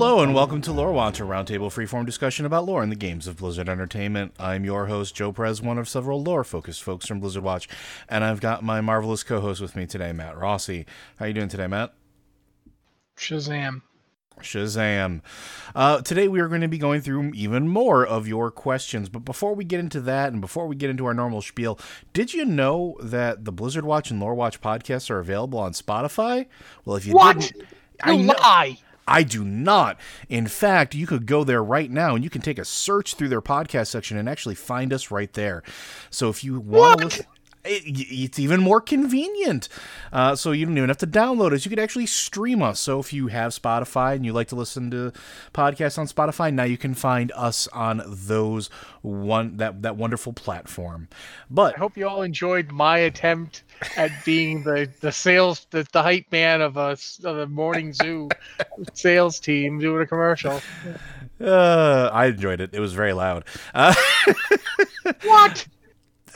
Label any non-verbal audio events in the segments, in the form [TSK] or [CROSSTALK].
Hello and welcome to Lore Watch, a roundtable freeform discussion about lore in the games of Blizzard Entertainment. I'm your host, Joe Perez, one of several lore-focused folks from Blizzard Watch, and I've got my marvelous co-host with me today, Matt Rossi. How are you doing today, Matt? Shazam. Shazam. Uh, today we are going to be going through even more of your questions, but before we get into that and before we get into our normal spiel, did you know that the Blizzard Watch and Lore Watch podcasts are available on Spotify? Well, if you What? didn't, You I know- lie. I do not. In fact, you could go there right now and you can take a search through their podcast section and actually find us right there. So if you want to listen, it, it's even more convenient. Uh, so you don't even have to download us. You could actually stream us. So if you have Spotify and you like to listen to podcasts on Spotify, now you can find us on those one that that wonderful platform. But I hope you all enjoyed my attempt at being the the sales the, the hype man of a of a morning zoo [LAUGHS] sales team doing a commercial. uh, I enjoyed it. It was very loud. Uh, [LAUGHS] What?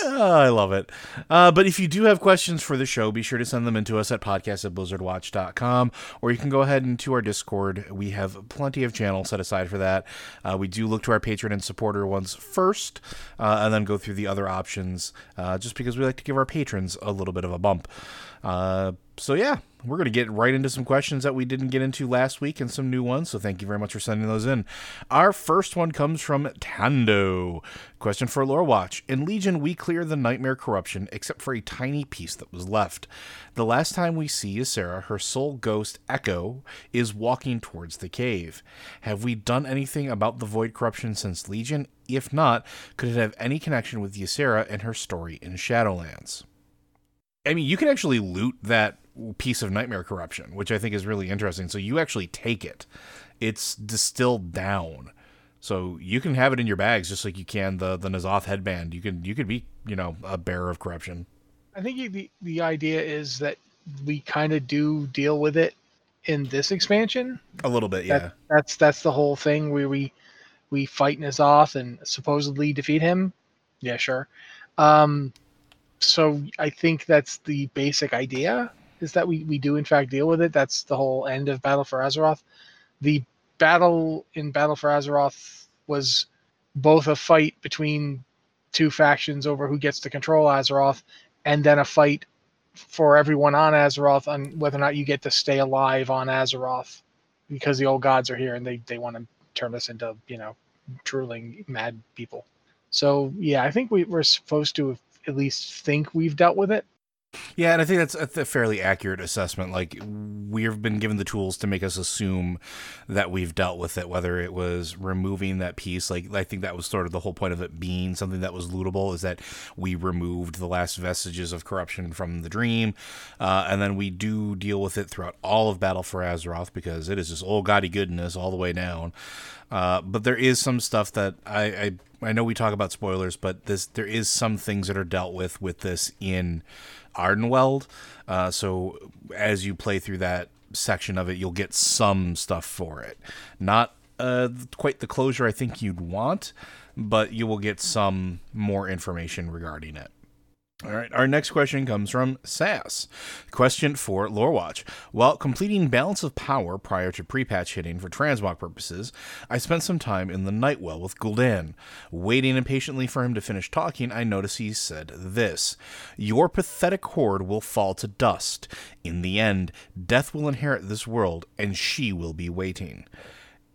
Oh, I love it. Uh, but if you do have questions for the show, be sure to send them in to us at podcast at blizzardwatch.com, or you can go ahead into our Discord. We have plenty of channels set aside for that. Uh, we do look to our patron and supporter ones first, uh, and then go through the other options, uh, just because we like to give our patrons a little bit of a bump. Uh, so, yeah, we're going to get right into some questions that we didn't get into last week and some new ones. So, thank you very much for sending those in. Our first one comes from Tando. Question for Lore Watch. In Legion, we clear the nightmare corruption except for a tiny piece that was left. The last time we see Ysera, her soul ghost Echo is walking towards the cave. Have we done anything about the void corruption since Legion? If not, could it have any connection with Ysera and her story in Shadowlands? I mean, you can actually loot that piece of nightmare corruption, which I think is really interesting. So you actually take it. It's distilled down. So you can have it in your bags just like you can the the N'Zoth headband. You can you could be, you know, a bearer of corruption. I think the the idea is that we kind of do deal with it in this expansion. A little bit, yeah. That, that's that's the whole thing where we we fight N'Zoth and supposedly defeat him. Yeah, sure. Um, so I think that's the basic idea is that we we do in fact deal with it. That's the whole end of Battle for Azeroth. The battle in Battle for Azeroth was both a fight between two factions over who gets to control Azeroth, and then a fight for everyone on Azeroth on whether or not you get to stay alive on Azeroth because the old gods are here and they, they want to turn us into, you know, drooling mad people. So, yeah, I think we, we're supposed to at least think we've dealt with it. Yeah, and I think that's a fairly accurate assessment. Like we've been given the tools to make us assume that we've dealt with it, whether it was removing that piece. Like I think that was sort of the whole point of it being something that was lootable is that we removed the last vestiges of corruption from the dream, uh, and then we do deal with it throughout all of Battle for Azeroth because it is just old gaudy goodness all the way down. Uh, but there is some stuff that I, I I know we talk about spoilers, but this there is some things that are dealt with with this in Ardenweald. Uh, so as you play through that section of it, you'll get some stuff for it. Not uh, quite the closure I think you'd want, but you will get some more information regarding it. All right, our next question comes from Sass. Question for Lorewatch. While completing Balance of Power prior to pre-patch hitting for transmog purposes, I spent some time in the Nightwell with Gul'dan. Waiting impatiently for him to finish talking, I noticed he said this. Your pathetic horde will fall to dust. In the end, Death will inherit this world, and she will be waiting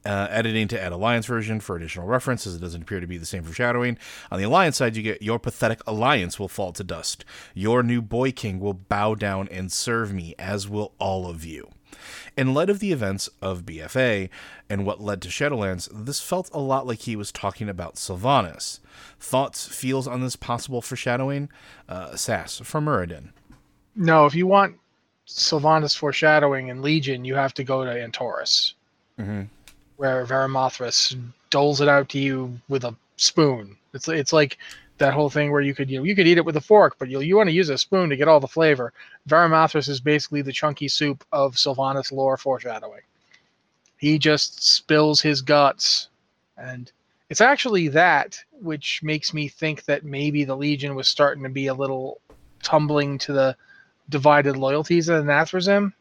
uh, editing to add Alliance version for additional reference, as it doesn't appear to be the same for Shadowing. On the Alliance side, you get Your pathetic alliance will fall to dust. Your new boy king will bow down and serve me, as will all of you. In light of the events of BFA and what led to Shadowlands, this felt a lot like he was talking about Sylvanas. Thoughts, feels on this possible foreshadowing? Uh, Sass from Muradin. No, if you want Sylvanas foreshadowing in Legion, you have to go to Antorus, Mm-hmm. Where Varimathras doles it out to you with a spoon. It's it's like that whole thing where you could you know you could eat it with a fork, but you you want to use a spoon to get all the flavor. Varimathras is basically the chunky soup of Sylvanas lore foreshadowing. He just spills his guts, and it's actually that which makes me think that maybe the Legion was starting to be a little tumbling to the divided loyalties of the Nathrezim.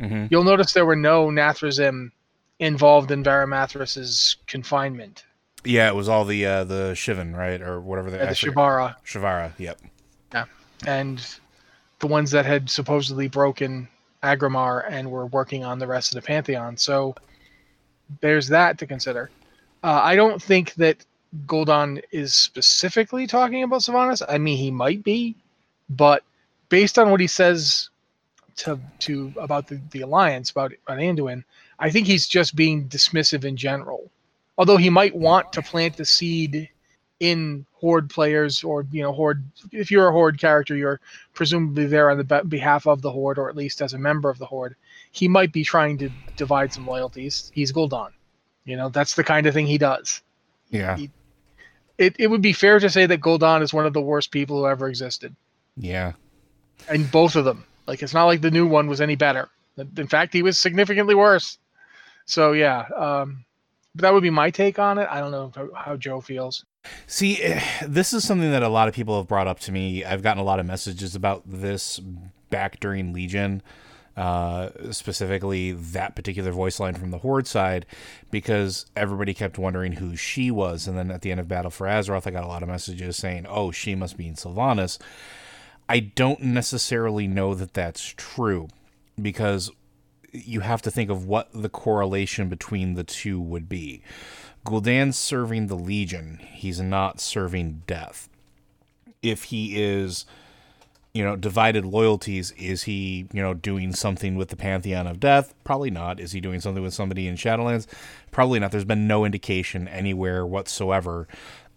Mm-hmm. You'll notice there were no Nathrezim involved in Varimathras's confinement. Yeah, it was all the uh, the Shivan, right, or whatever they Yeah, the I forget. Shivarra. Shivarra. Yep. Yeah, and the ones that had supposedly broken Aggramar and were working on the rest of the Pantheon. So there's that to consider. Uh, I don't think that Gul'dan is specifically talking about Sylvanas. I mean, he might be, but based on what he says to to about the, the alliance about about Anduin, I think he's just being dismissive in general. Although he might want to plant the seed in horde players or you know horde if you're a horde character you're presumably there on the be- behalf of the horde or at least as a member of the horde he might be trying to divide some loyalties. He's Gul'dan. You know that's the kind of thing he does. Yeah. it, it would be fair to say that Gul'dan is one of the worst people who ever existed. Yeah. and both of them. Like it's not like the new one was any better. In fact he was significantly worse so yeah um that would be my take on it i don't know how, how joe feels See, eh, this is something that a lot of people have brought up to me. I've gotten a lot of messages about this back during Legion, uh, specifically that particular voice line from the Horde side, because everybody kept wondering who she was. And then at the end of Battle for Azeroth, I got a lot of messages saying, oh, she must be in Sylvanas. I don't necessarily know that that's true, because you have to think of what the correlation between the two would be. Gul'dan's serving the Legion. He's not serving death. If he is, you know, divided loyalties, is he, you know, doing something with the Pantheon of Death? Probably not. Is he doing something with somebody in Shadowlands? Probably not. There's been no indication anywhere whatsoever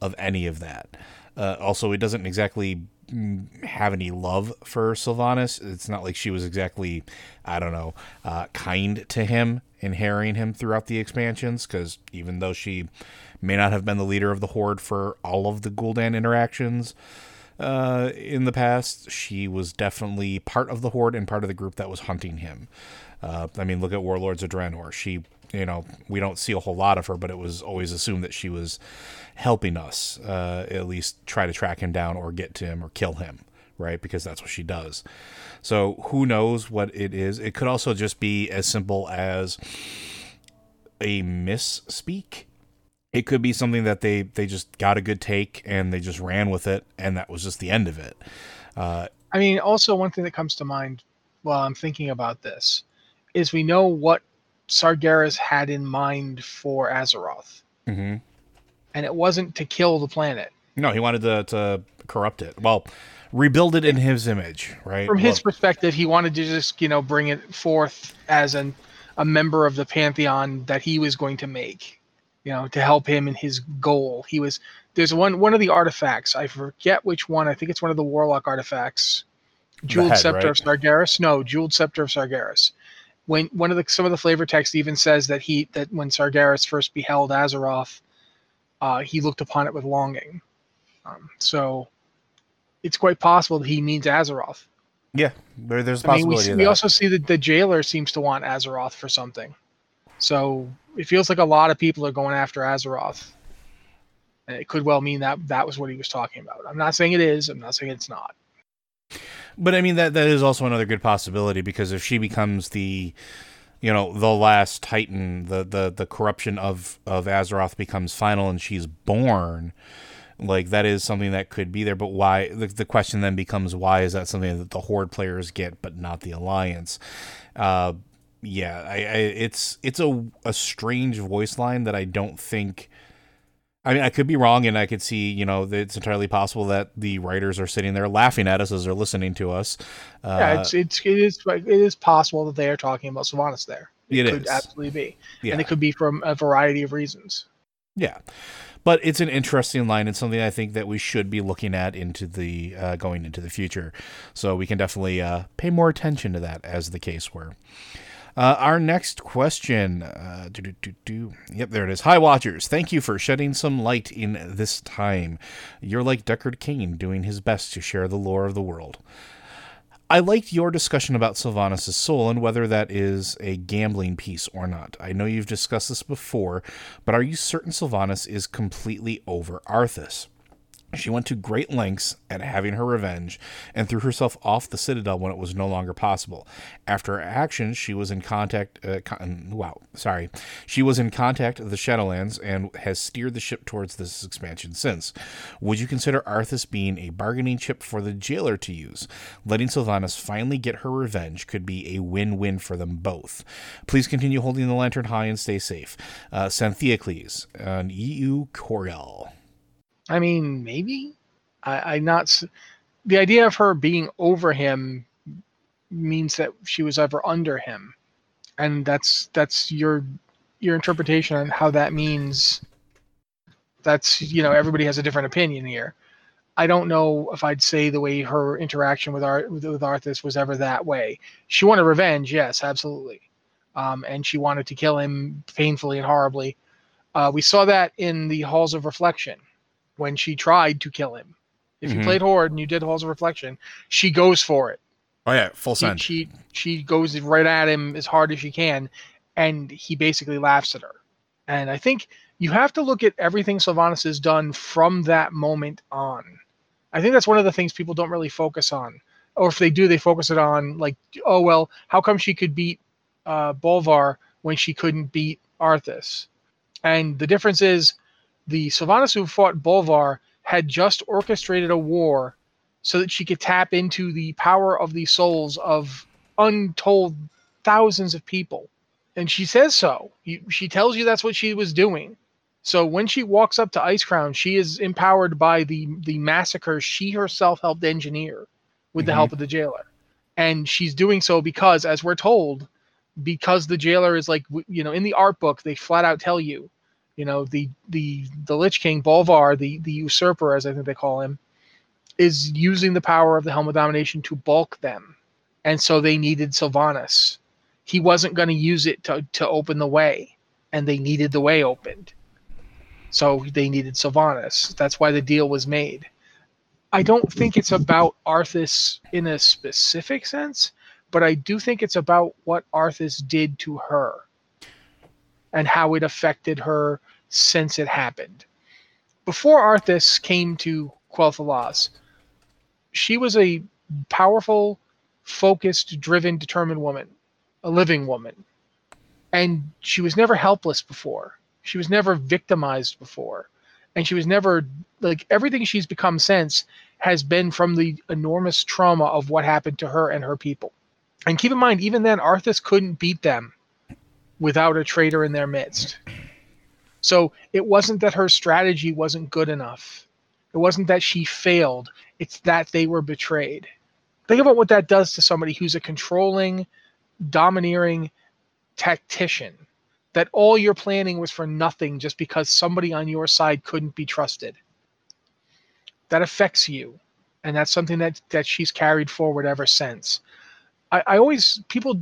of any of that. Uh, also, it doesn't exactly have any love for Sylvanas. It's not like she was exactly, I don't know, uh, kind to him and harrying him throughout the expansions. Because even though she may not have been the leader of the Horde for all of the Gul'dan interactions uh, in the past, she was definitely part of the Horde and part of the group that was hunting him. Uh, I mean, look at Warlords of Draenor. She, you know, we don't see a whole lot of her, but it was always assumed that she was helping us uh, at least try to track him down or get to him or kill him, right? Because that's what she does. So who knows what it is? It could also just be as simple as a misspeak. It could be something that they they just got a good take and they just ran with it, and that was just the end of it. Uh, I mean, also one thing that comes to mind while I'm thinking about this is we know what Sargeras had in mind for Azeroth, mhm. and it wasn't to kill the planet. No, he wanted to, to corrupt it. Well, rebuild it in his image, right? From his Well, perspective, he wanted to just you know bring it forth as an a member of the pantheon that he was going to make, you know, to help him in his goal. He was there's one one of the artifacts I forget which one. I think it's one of the warlock artifacts. Jeweled head, Scepter right? of Sargeras. No, Jeweled Scepter of Sargeras. When one of the some of the flavor text even says that he that when Sargeras first beheld Azeroth, uh, he looked upon it with longing. Um, so it's quite possible that he means Azeroth. yeah, there, there's a I mean, we, possibility we also see that the jailer seems to want Azeroth for something. So it feels like a lot of people are going after Azeroth. And it could well mean that that was what he was talking about. I'm not saying it is. I'm not saying it's not. But I mean that that is also another good possibility because if she becomes the you know the last titan the the the corruption of of Azeroth becomes final and she's born like that is something that could be there. But why the, the question then becomes why is that something that the horde players get but not the alliance? Uh yeah I, I it's it's a a strange voice line that I don't think I mean, I could be wrong, and I could see, you know, that it's entirely possible that the writers are sitting there laughing at us as they're listening to us. Uh, yeah, it's it's it is it is possible that they are talking about Sylvanas there. It could is. absolutely be, yeah, and it could be from a variety of reasons. yeah, but it's an interesting line and something I think that we should be looking at into the uh, going into the future. So we can definitely uh, pay more attention to that as the case were. Uh, our next question. Uh. Yep, there it is. Hi, Watchers. Thank you for shedding some light in this time. You're like Deckard Cain doing his best to share the lore of the world. I liked your discussion about Sylvanas' soul and whether that is a gambling piece or not. I know you've discussed this before, but are you certain Sylvanas is completely over Arthas? She went to great lengths at having her revenge and threw herself off the citadel when it was no longer possible. After her actions, she was in contact. Uh, con- wow, sorry. She was in contact of the Shadowlands and has steered the ship towards this expansion since. Would you consider Arthas being a bargaining chip for the jailer to use? Letting Sylvanas finally get her revenge could be a win win for them both. Please continue holding the lantern high and stay safe. Uh, Xanthiacles and EU Coriel. I mean, maybe. I, I'm not. The idea of her being over him means that she was ever under him, and that's that's your your interpretation on how that means. That's you know everybody has a different opinion here. I don't know if I'd say the way her interaction with Ar- with, with Arthas was ever that way. She wanted revenge, yes, absolutely, um, and she wanted to kill him painfully and horribly. Uh, we saw that in the Halls of Reflection when she tried to kill him. If you Mhm. played Horde and you did Halls of Reflection, she goes for it. Oh, yeah, full She, she she goes right at him as hard as she can, and he basically laughs at her. And I think you have to look at everything Sylvanas has done from that moment on. I think that's one of the things people don't really focus on, or if they do, they focus it on like, oh well, how come she could beat uh, Bolvar when she couldn't beat Arthas? And the difference is, the Sylvanas who fought Bolvar had just orchestrated a war so that she could tap into the power of the souls of untold thousands of people. And she says so. She tells you that's what she was doing. So when she walks up to Icecrown, she is empowered by the the massacre she herself helped engineer with the Mhm. help of the jailer. And she's doing so because, as we're told, because the jailer is like, you know, in the art book, they flat out tell you, you know, the the the Lich King Bolvar, the the usurper, as I think they call him, is using the power of the Helm of Domination to bulk them. And so they needed Sylvanas. He wasn't going to use it to, to open the way, and they needed the way opened. So they needed Sylvanas. That's why the deal was made. I don't think it's about Arthas in a specific sense, but I do think it's about what Arthas did to her and how it affected her since it happened. Before Arthas came to Quel'Thalas, she was a powerful, focused, driven, determined woman, a living woman. And she was never helpless before. She was never victimized before. And she was never like everything she's become since has been from the enormous trauma of what happened to her and her people. And keep in mind, even then, Arthas couldn't beat them without a traitor in their midst. So it wasn't that her strategy wasn't good enough. It wasn't that she failed. It's that they were betrayed. Think about what that does to somebody who's a controlling, domineering tactician. That all your planning was for nothing just because somebody on your side couldn't be trusted. That affects you. And that's something that, that she's carried forward ever since. I, I always, people,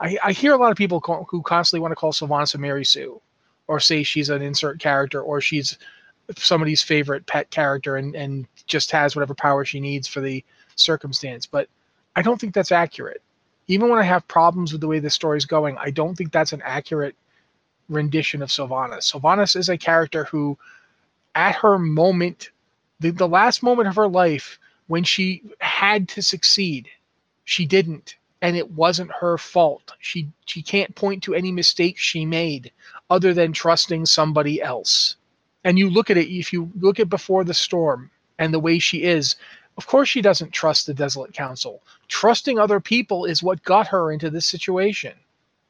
I, I hear a lot of people call, who constantly want to call Sylvanas a Mary Sue or say she's an insert character or she's somebody's favorite pet character and, and just has whatever power she needs for the circumstance. But I don't think that's accurate. Even when I have problems with the way the story's going, I don't think that's an accurate rendition of Sylvanas. Sylvanas is a character who, at her moment, the, the last moment of her life, when she had to succeed, she didn't. And it wasn't her fault. She she can't point to any mistakes she made other than trusting somebody else. And you look at it, if you look at before the storm and the way she is, of course she doesn't trust the Desolate Council. Trusting other people is what got her into this situation.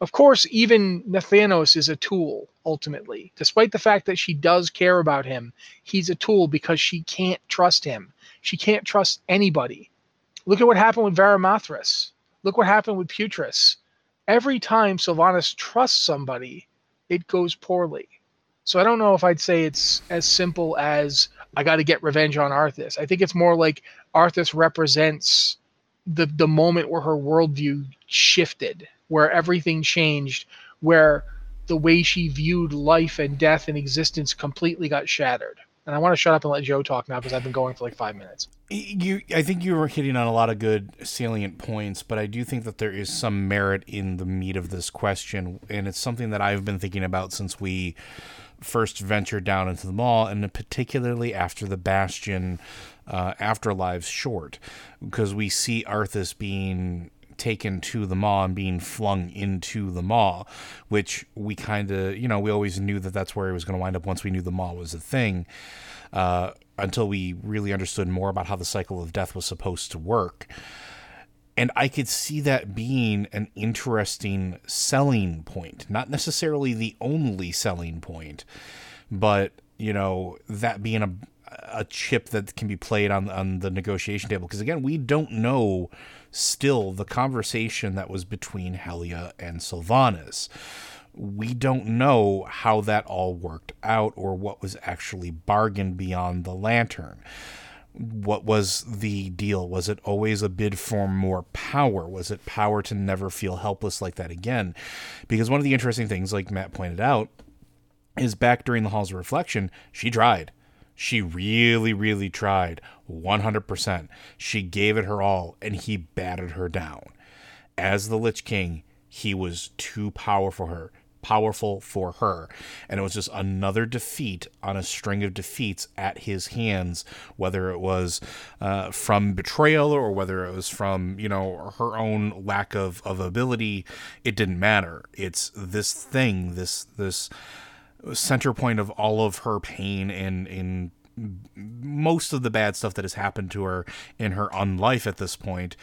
Of course, even Nathanos is a tool, ultimately. Despite the fact that she does care about him, he's a tool because she can't trust him. She can't trust anybody. Look at what happened with Varimathras. Look what happened with Putress. Every time Sylvanas trusts somebody, it goes poorly. So I don't know if I'd say it's as simple as I got to get revenge on Arthas. I think it's more like Arthas represents the the moment where her worldview shifted, where everything changed, where the way she viewed life and death and existence completely got shattered. And I want to shut up and let Joe talk now because I've been going for like five minutes. You, I think you were hitting on a lot of good salient points, but I do think that there is some merit in the meat of this question, and it's something that I've been thinking about since we first ventured down into the mall, and particularly after the Bastion uh, afterlives short, because we see Arthas being taken to the maw and being flung into the maw, which we kind of, you know, we always knew that that's where it was going to wind up once we knew the maw was a thing. Uh, until we really understood more about how the cycle of death was supposed to work. And I could see that being an interesting selling point, not necessarily the only selling point, but you know that being a a chip that can be played on on the negotiation table. Because again, we don't know still the conversation that was between Helya and Sylvanas we don't know how that all worked out or what was actually bargained beyond the lantern. What was the deal? Was it always a bid for more power? Was it power to never feel helpless like that again? Because one of the interesting things, like Matt pointed out, is back during the Halls of Reflection, she tried. She really, really tried 100%. She gave it her all, and he battered her down. As the Lich King, he was too powerful for her powerful for her. And it was just another defeat on a string of defeats at his hands, whether it was uh, from betrayal or whether it was from, you know, her own lack of, of ability. It didn't matter. It's this thing, this, this center point of all of her pain and, in most of the bad stuff that has happened to her in her unlife at this point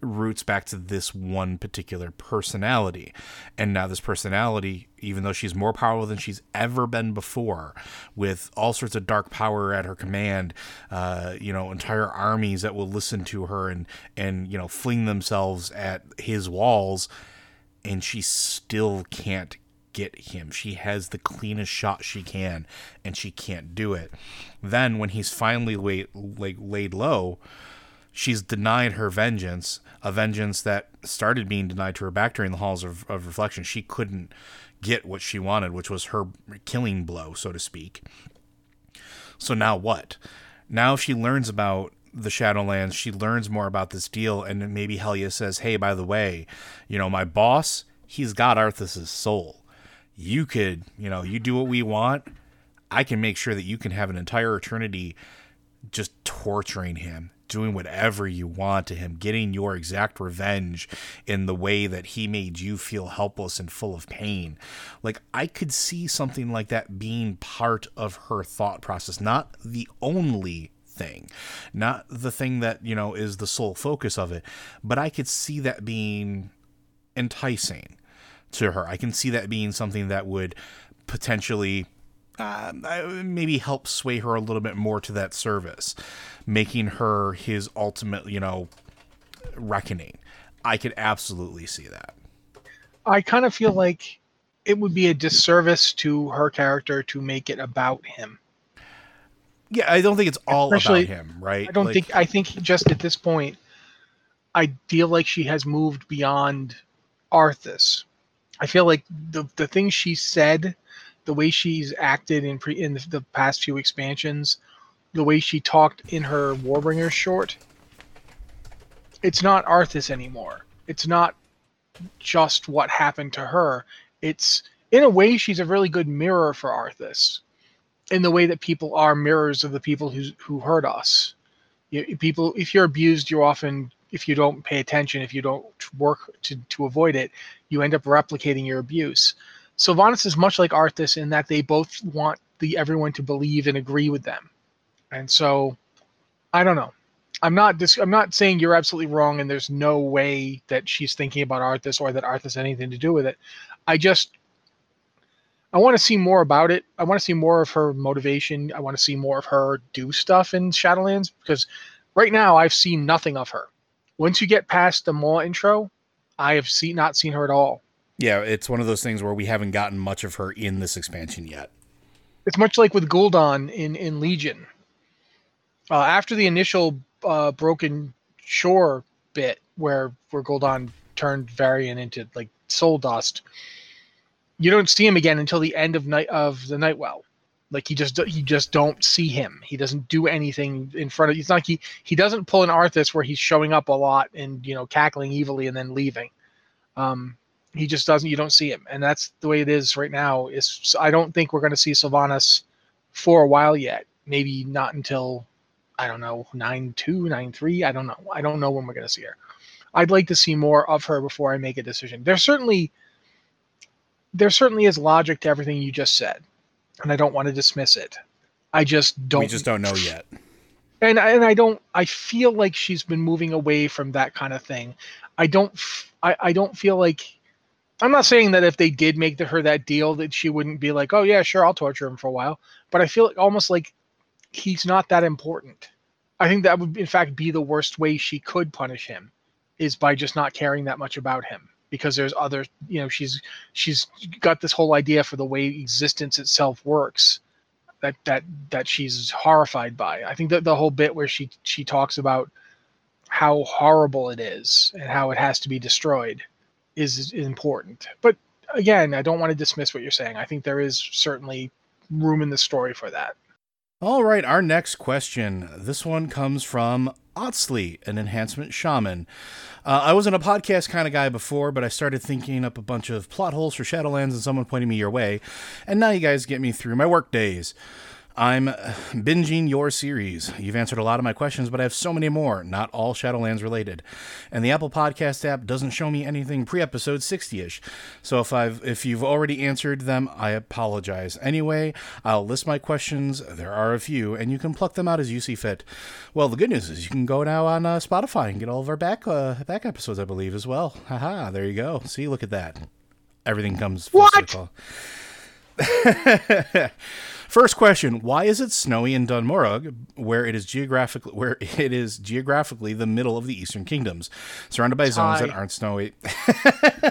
roots back to this one particular personality. And now, this personality, even though she's more powerful than she's ever been before, with all sorts of dark power at her command, uh, you know, entire armies that will listen to her and, and, you know, fling themselves at his walls, and she still can't get him. She has the cleanest shot she can, and she can't do it. Then, when he's finally laid, like, laid low, she's denied her vengeance, a vengeance that started being denied to her back during the halls of, of reflection. She couldn't get what she wanted, which was her killing blow, so to speak. So now what? Now she learns about the Shadowlands, she learns more about this deal, and maybe Helya says, Hey, by the way, you know, my boss, he's got Arthas's soul. You could, you know, you do what we want. I can make sure that you can have an entire eternity just torturing him doing whatever you want to him, getting your exact revenge in the way that he made you feel helpless and full of pain. Like, I could see something like that being part of her thought process, not the only thing, not the thing that, you know, is the sole focus of it, but I could see that being enticing to her. I can see that being something that would potentially uh, maybe help sway her a little bit more to that service, making her his ultimate, you know, reckoning. I could absolutely see that. I kind of feel like it would be a disservice to her character to make it about him. Yeah, I don't think it's all Especially, about him, right? I don't like, think. I think just at this point, I feel like she has moved beyond Arthas. I feel like the the things she said the way she's acted in pre in the, the past few expansions, the way she talked in her Warbringer short, it's not Arthas anymore. It's not just what happened to her. It's in a way she's a really good mirror for Arthas, in the way that people are mirrors of the people who who hurt us. You, people, if you're abused, you often, if you don't pay attention, if you don't work to to avoid it, you end up replicating your abuse. Sylvanas is much like Arthas in that they both want the everyone to believe and agree with them. And so I don't know. I'm not dis- I'm not saying you're absolutely wrong and there's no way that she's thinking about Arthas or that Arthas has anything to do with it. I just I want to see more about it. I want to see more of her motivation. I want to see more of her do stuff in Shadowlands because right now I've seen nothing of her. Once you get past the Maw intro, I have seen not seen her at all. Yeah, it's one of those things where we haven't gotten much of her in this expansion yet. It's much like with Gul'dan in in Legion. Uh, after the initial uh, broken shore bit, where where Gul'dan turned Varian into like soul dust, you don't see him again until the end of night of the Nightwell. Like he just you just don't see him. He doesn't do anything in front of. It's not like he he doesn't pull an Arthas where he's showing up a lot and you know cackling evilly and then leaving. Um, He just doesn't. You don't see him, and that's the way it is right now. Is I don't think we're going to see Sylvanas for a while yet. Maybe not until I don't know nine two, nine three. I don't know. I don't know when we're going to see her. I'd like to see more of her before I make a decision. There's certainly there certainly is logic to everything you just said, and I don't want to dismiss it. I just don't. We just don't know yet. And and I don't. I feel like she's been moving away from that kind of thing. I don't. I I don't feel like. I'm not saying that if they did make her that deal that she wouldn't be like, oh yeah, sure, I'll torture him for a while. But I feel almost like he's not that important. I think that would in fact be the worst way she could punish him, is by just not caring that much about him because there's other you know she's she's got this whole idea for the way existence itself works that that that she's horrified by. I think that the whole bit where she she talks about how horrible it is and how it has to be destroyed is important. But again i don't want to dismiss what you're saying. I think there is certainly room in the story for that. All right, our next question. This one comes from Otsley, an enhancement shaman. Uh, I wasn't a podcast kind of guy before, but I started thinking up a bunch of plot holes for Shadowlands and someone pointed me your way. And now you guys get me through my work days. I'm binging your series. You've answered a lot of my questions, but I have so many more, not all Shadowlands related. And the Apple Podcast app doesn't show me anything pre-episode 60ish. So if I've if you've already answered them, I apologize. Anyway, I'll list my questions. There are a few, and you can pluck them out as you see fit. Well, the good news is you can go now on uh, Spotify and get all of our back uh, back episodes, I believe, as well. Haha, there you go. See, look at that. Everything comes full What? circle. [LAUGHS] First question: Why is it snowy in Dun Morogh, where it is geographically where [LAUGHS] it is geographically the middle of the Eastern Kingdoms, surrounded by zones that aren't snowy? [LAUGHS]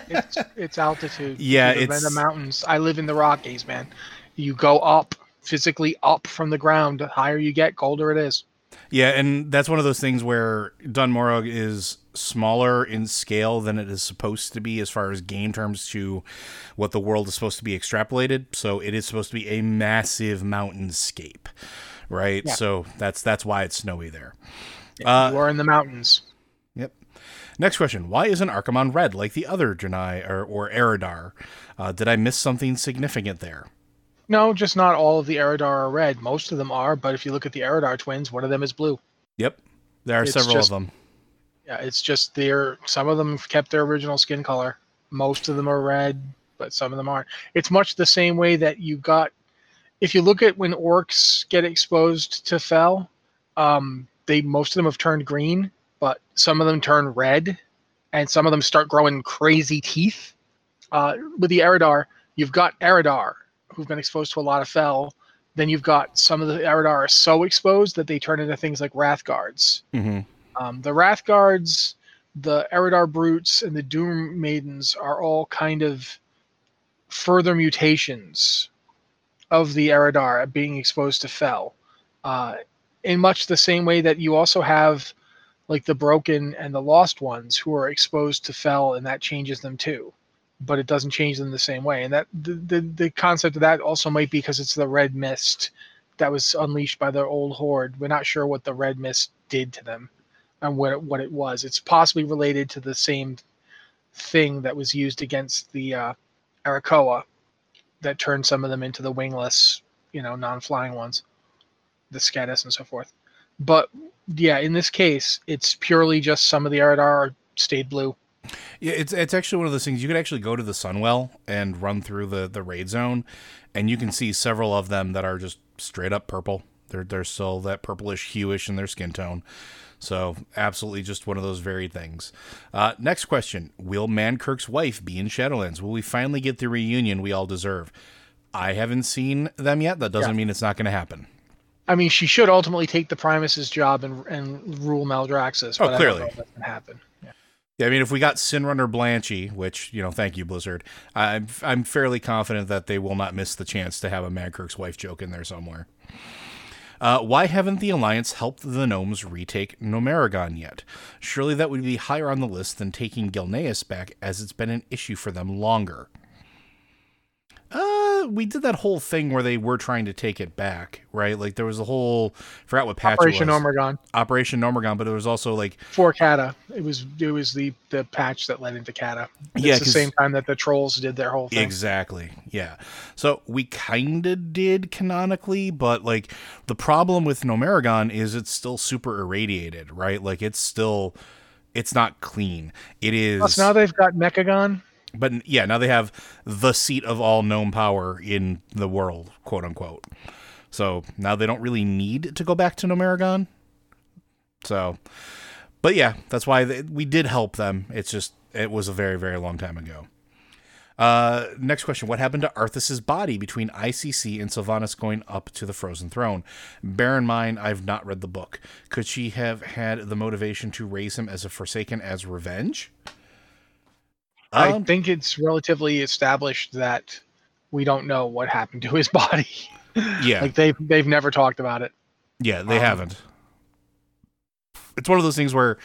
it's, it's altitude. Yeah, it's- the mountains. I live in the rockies man. You go up physically up from the ground the higher you get colder it is yeah, and that's one of those things where Dun Morogh is smaller in scale than it is supposed to be as far as game terms to what the world is supposed to be extrapolated. So it is supposed to be a massive mountainscape, right? Yeah. So that's that's why it's snowy there. Uh, you are in the mountains Yep. Next question: Why isn't Archimonde red like the other Janai or, or Eridar? Uh, did I miss something significant there? No, just not all of the Eridar are red. Most of them are, but if you look at the Eridar twins, one of them is blue. Yep, there are It's several just- of them. Yeah, it's just they're some of them have kept their original skin color. Most of them are red, but some of them aren't. It's much the same way that you got if you look at when orcs get exposed to fel, um, they most of them have turned green, but some of them turn red, and some of them start growing crazy teeth. Uh, with the Eridar, you've got Eridar who've been exposed to a lot of fel. Then you've got some of the Eridar are so exposed that they turn into things like Wrathguards. hmm Um, the Wrathguards, the Eridar Brutes, and the Doom Maidens are all kind of further mutations of the Eridar being exposed to Fel. Uh, in much the same way that you also have like the Broken and the Lost ones who are exposed to Fel, and that changes them too. But it doesn't change them the same way. And that the, the, the concept of that also might be because it's the red mist that was unleashed by the old horde. We're not sure what the red mist did to them and what it, what it was. It's possibly related to the same thing that was used against the uh, Arakkoa that turned some of them into the wingless, you know, non-flying ones, the Scatus and so forth. But yeah, in this case, it's purely just some of the Eridar stayed blue. Yeah, it's it's actually one of those things. You could actually go to the Sunwell and run through the the raid zone, and you can see several of them that are just straight up purple. They're they're still that purplish hueish in their skin tone. So absolutely just one of those varied things. Uh, next question: Will Mankirk's wife be in Shadowlands? Will we finally get the reunion we all deserve? I haven't seen them yet. That doesn't Yeah. mean it's not going to happen. I mean, she should ultimately take the Primus's job and, and rule Maldraxxus. Oh, but I don't clearly. know if that can happen. Yeah. I mean, if we got Sinrunner Blanchy, which you know, thank you Blizzard, I'm I'm fairly confident that they will not miss the chance to have a Mankirk's wife joke in there somewhere. Uh, why haven't the Alliance helped the gnomes retake Gnomeregan yet? Surely that would be higher on the list than taking Gilneas back, as it's been an issue for them longer. Uh, we did that whole thing where they were trying to take it back, right? Like there was a whole forgot what patch Operation it Operation Omegon, but it was also like for Cata. It was it was the the patch that led into Cata. It's Yeah, the same time that the trolls did their whole thing. Exactly. Yeah. So we kind of did canonically, but like the problem with Gnomeregan is it's still super irradiated, right? Like it's still it's not clean. It is Plus now they've got Mechagon. But yeah, now they have the seat of all known power in the world, quote unquote. So now they don't really need to go back to Gnomeregan. So, but yeah, that's why they, we did help them. It's just it was a very very long time ago. Uh, next question: What happened to Arthas's body between ICC and Sylvanas going up to the Frozen Throne? Bear in mind, I've not read the book. Could she have had the motivation to raise him as a Forsaken as revenge? I Um, think it's relatively established that we don't know what happened to his [LAUGHS] body. yeah, like they've they've never talked about it. Yeah, they Um, haven't. It's one of those things where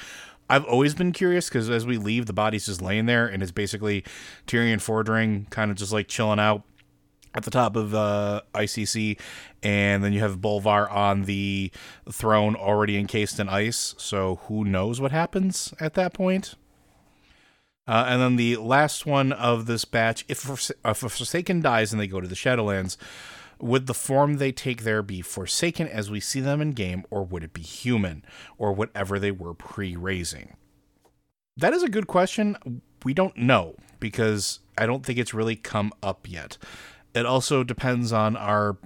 I've always been curious because as we leave, the body's just laying there, and it's basically Tirion Fordring kind of just like chilling out at the top of uh, ICC, and then you have Bolvar on the throne already encased in ice. So who knows what happens at that point? Uh, and then the last one of this batch: if, if Forsaken dies and they go to the Shadowlands, would the form they take there be Forsaken as we see them in game, or would it be human, or whatever they were pre raising? That is a good question. We don't know because I don't think it's really come up yet. It also depends on our,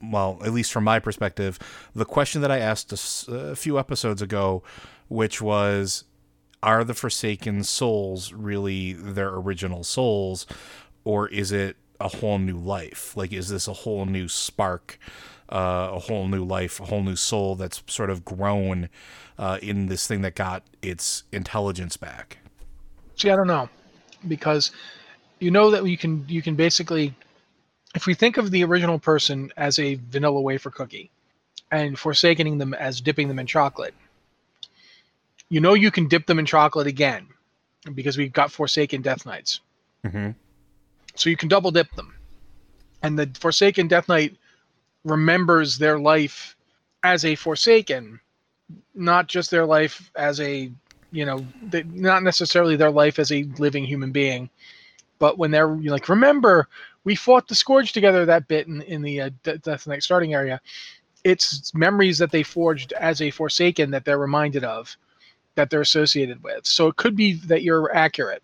well, at least from my perspective, the question that I asked a, a few episodes ago, which was, are the Forsaken souls really their original souls, or is it a whole new life? Like, is this a whole new spark, uh, a whole new life, a whole new soul that's sort of grown uh, in this thing that got its intelligence back? See, I don't know because you know that you can you can basically if we think of the original person as a vanilla wafer cookie and forsaking them as dipping them in chocolate, you know you can dip them in chocolate again because we've got Forsaken Death Knights. Mm-hmm. So you can double dip them. And the Forsaken Death Knight remembers their life as a Forsaken, not just their life as a, you know, they, not necessarily their life as a living human being, but when they're you're like, remember, we fought the Scourge together that bit in, in the uh, Death Knight starting area. It's memories that they forged as a Forsaken that they're reminded of, that they're associated with. So it could be that you're accurate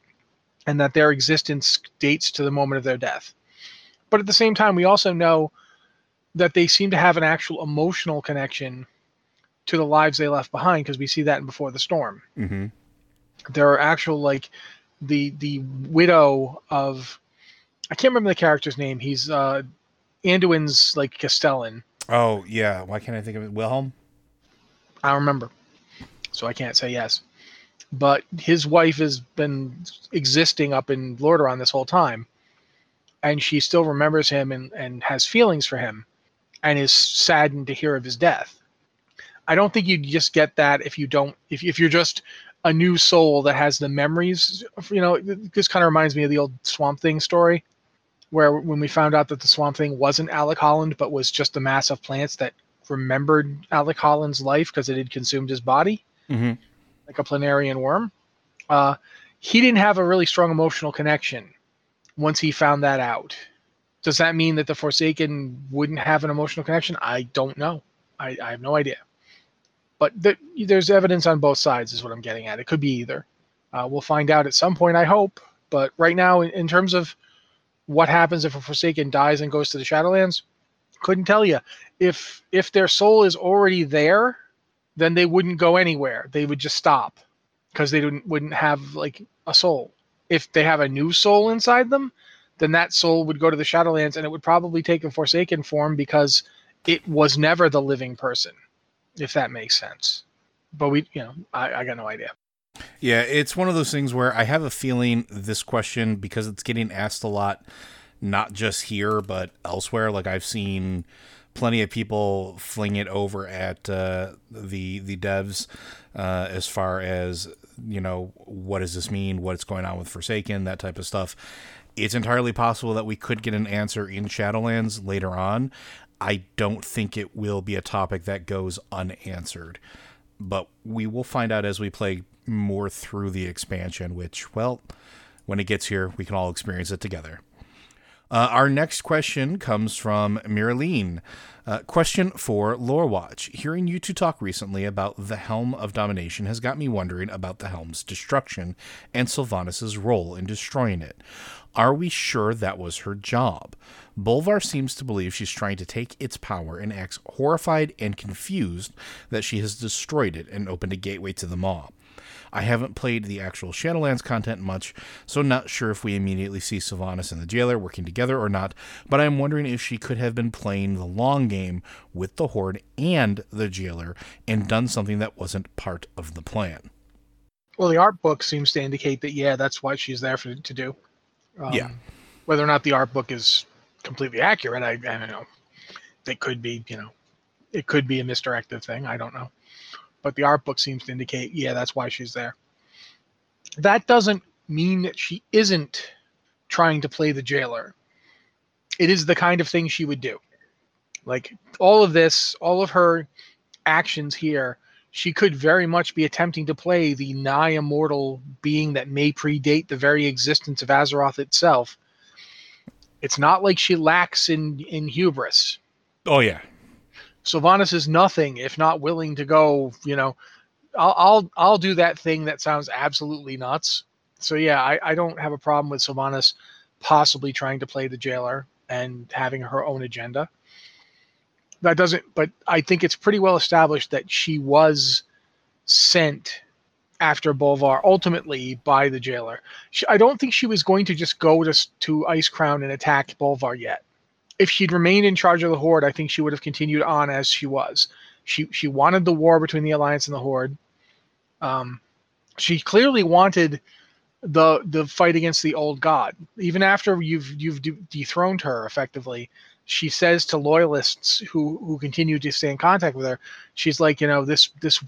and that their existence dates to the moment of their death. But at the same time, we also know that they seem to have an actual emotional connection to the lives they left behind because we see that in Before the Storm. Mm-hmm. There are actual like the the widow of I can't remember the character's name. He's uh Anduin's like Castellan. Oh yeah. Why can't I think of it? Wilhelm. I don't remember. So I can't say yes. But his wife has been existing up in Lordaeron this whole time. And she still remembers him and, and has feelings for him and is saddened to hear of his death. I don't think you'd just get that if you don't if, if you're just a new soul that has the memories you know this kind of reminds me of the old swamp thing story where when we found out that the swamp thing wasn't alec holland but was just a mass of plants that remembered alec holland's life because it had consumed his body Mm-hmm. like a planarian worm. Uh, he didn't have a really strong emotional connection once he found that out. Does that mean that the Forsaken wouldn't have an emotional connection? I don't know. I, I have no idea. But th- there's evidence on both sides, is what I'm getting at. It could be either. Uh, we'll find out at some point, I hope. But right now, in, in terms of what happens if a Forsaken dies and goes to the Shadowlands, couldn't tell you. If if their soul is already there, then they wouldn't go anywhere. They would just stop because they wouldn't wouldn't have like a soul. If they have a new soul inside them, then that soul would go to the Shadowlands and it would probably take a Forsaken form because it was never the living person, if that makes sense. But we, you know, I, I got no idea. Yeah, it's one of those things where I have a feeling this question because it's getting asked a lot, not just here but elsewhere. Like I've seen plenty of people fling it over at uh, the the devs uh, as far as you know what does this mean, what's going on with Forsaken, that type of stuff. It's entirely possible that we could get an answer in Shadowlands later on. I don't think it will be a topic that goes unanswered, but we will find out as we play more through the expansion, which, well, when it gets here, we can all experience it together. Uh, our next question comes from Miraline. Uh, question for Lore Watch. Hearing you two talk recently about the Helm of Domination has got me wondering about the Helm's destruction and Sylvanas' role in destroying it. Are we sure that was her job? Bolvar seems to believe she's trying to take its power and acts horrified and confused that she has destroyed it and opened a gateway to the Maw. I haven't played the actual Shadowlands content much, so not sure if we immediately see Sylvanas and the jailer working together or not, but I'm wondering if she could have been playing the long game with the Horde and the jailer and done something that wasn't part of the plan. Well, the art book seems to indicate that, yeah, that's what she's there for, to do. Um, Yeah. Whether or not the art book is completely accurate, I, I don't know. It could be, you know, it could be a misdirected thing. I don't know. But the art book seems to indicate, yeah, that's why she's there. That doesn't mean that she isn't trying to play the jailer. It is the kind of thing she would do. Like all of this, all of her actions here, she could very much be attempting to play the nigh immortal being that may predate the very existence of Azeroth itself. It's not like she lacks in in hubris. Oh, yeah. Sylvanas is nothing if not willing to go. You know, I'll I'll I'll do that thing that sounds absolutely nuts. So yeah, I, I don't have a problem with Sylvanas possibly trying to play the jailer and having her own agenda. That doesn't, but I think it's pretty well established that she was sent after Bolvar ultimately by the jailer. She, I don't think she was going to just go to to Icecrown and attack Bolvar yet if she'd remained in charge of the horde, I think she would have continued on as she was. She she wanted the war between the alliance and the horde. Um, she clearly wanted the the fight against the old god. Even after you've you've de- dethroned her effectively, she says to loyalists who who continue to stay in contact with her, she's like, you know, this this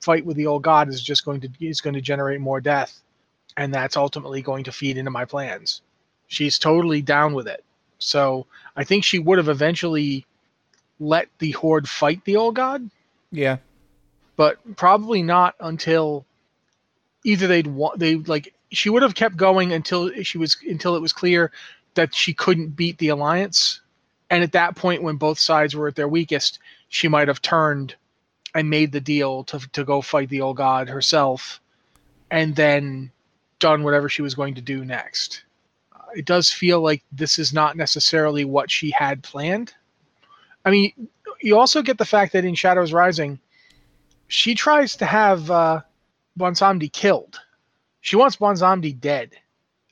fight with the old god is just going to is going to generate more death, and that's ultimately going to feed into my plans. She's totally down with it. So I think she would have eventually let the horde fight the old god, Yeah. but probably not until either they'd want they like she would have kept going until she was until it was clear that she couldn't beat the alliance. And at that point when both sides were at their weakest, she might have turned and made the deal to to go fight the old god herself and then done whatever she was going to do next it does feel like this is not necessarily what she had planned. I mean, you also get the fact that in Shadows Rising, she tries to have uh, Bwonsamdi killed. She wants Bwonsamdi dead,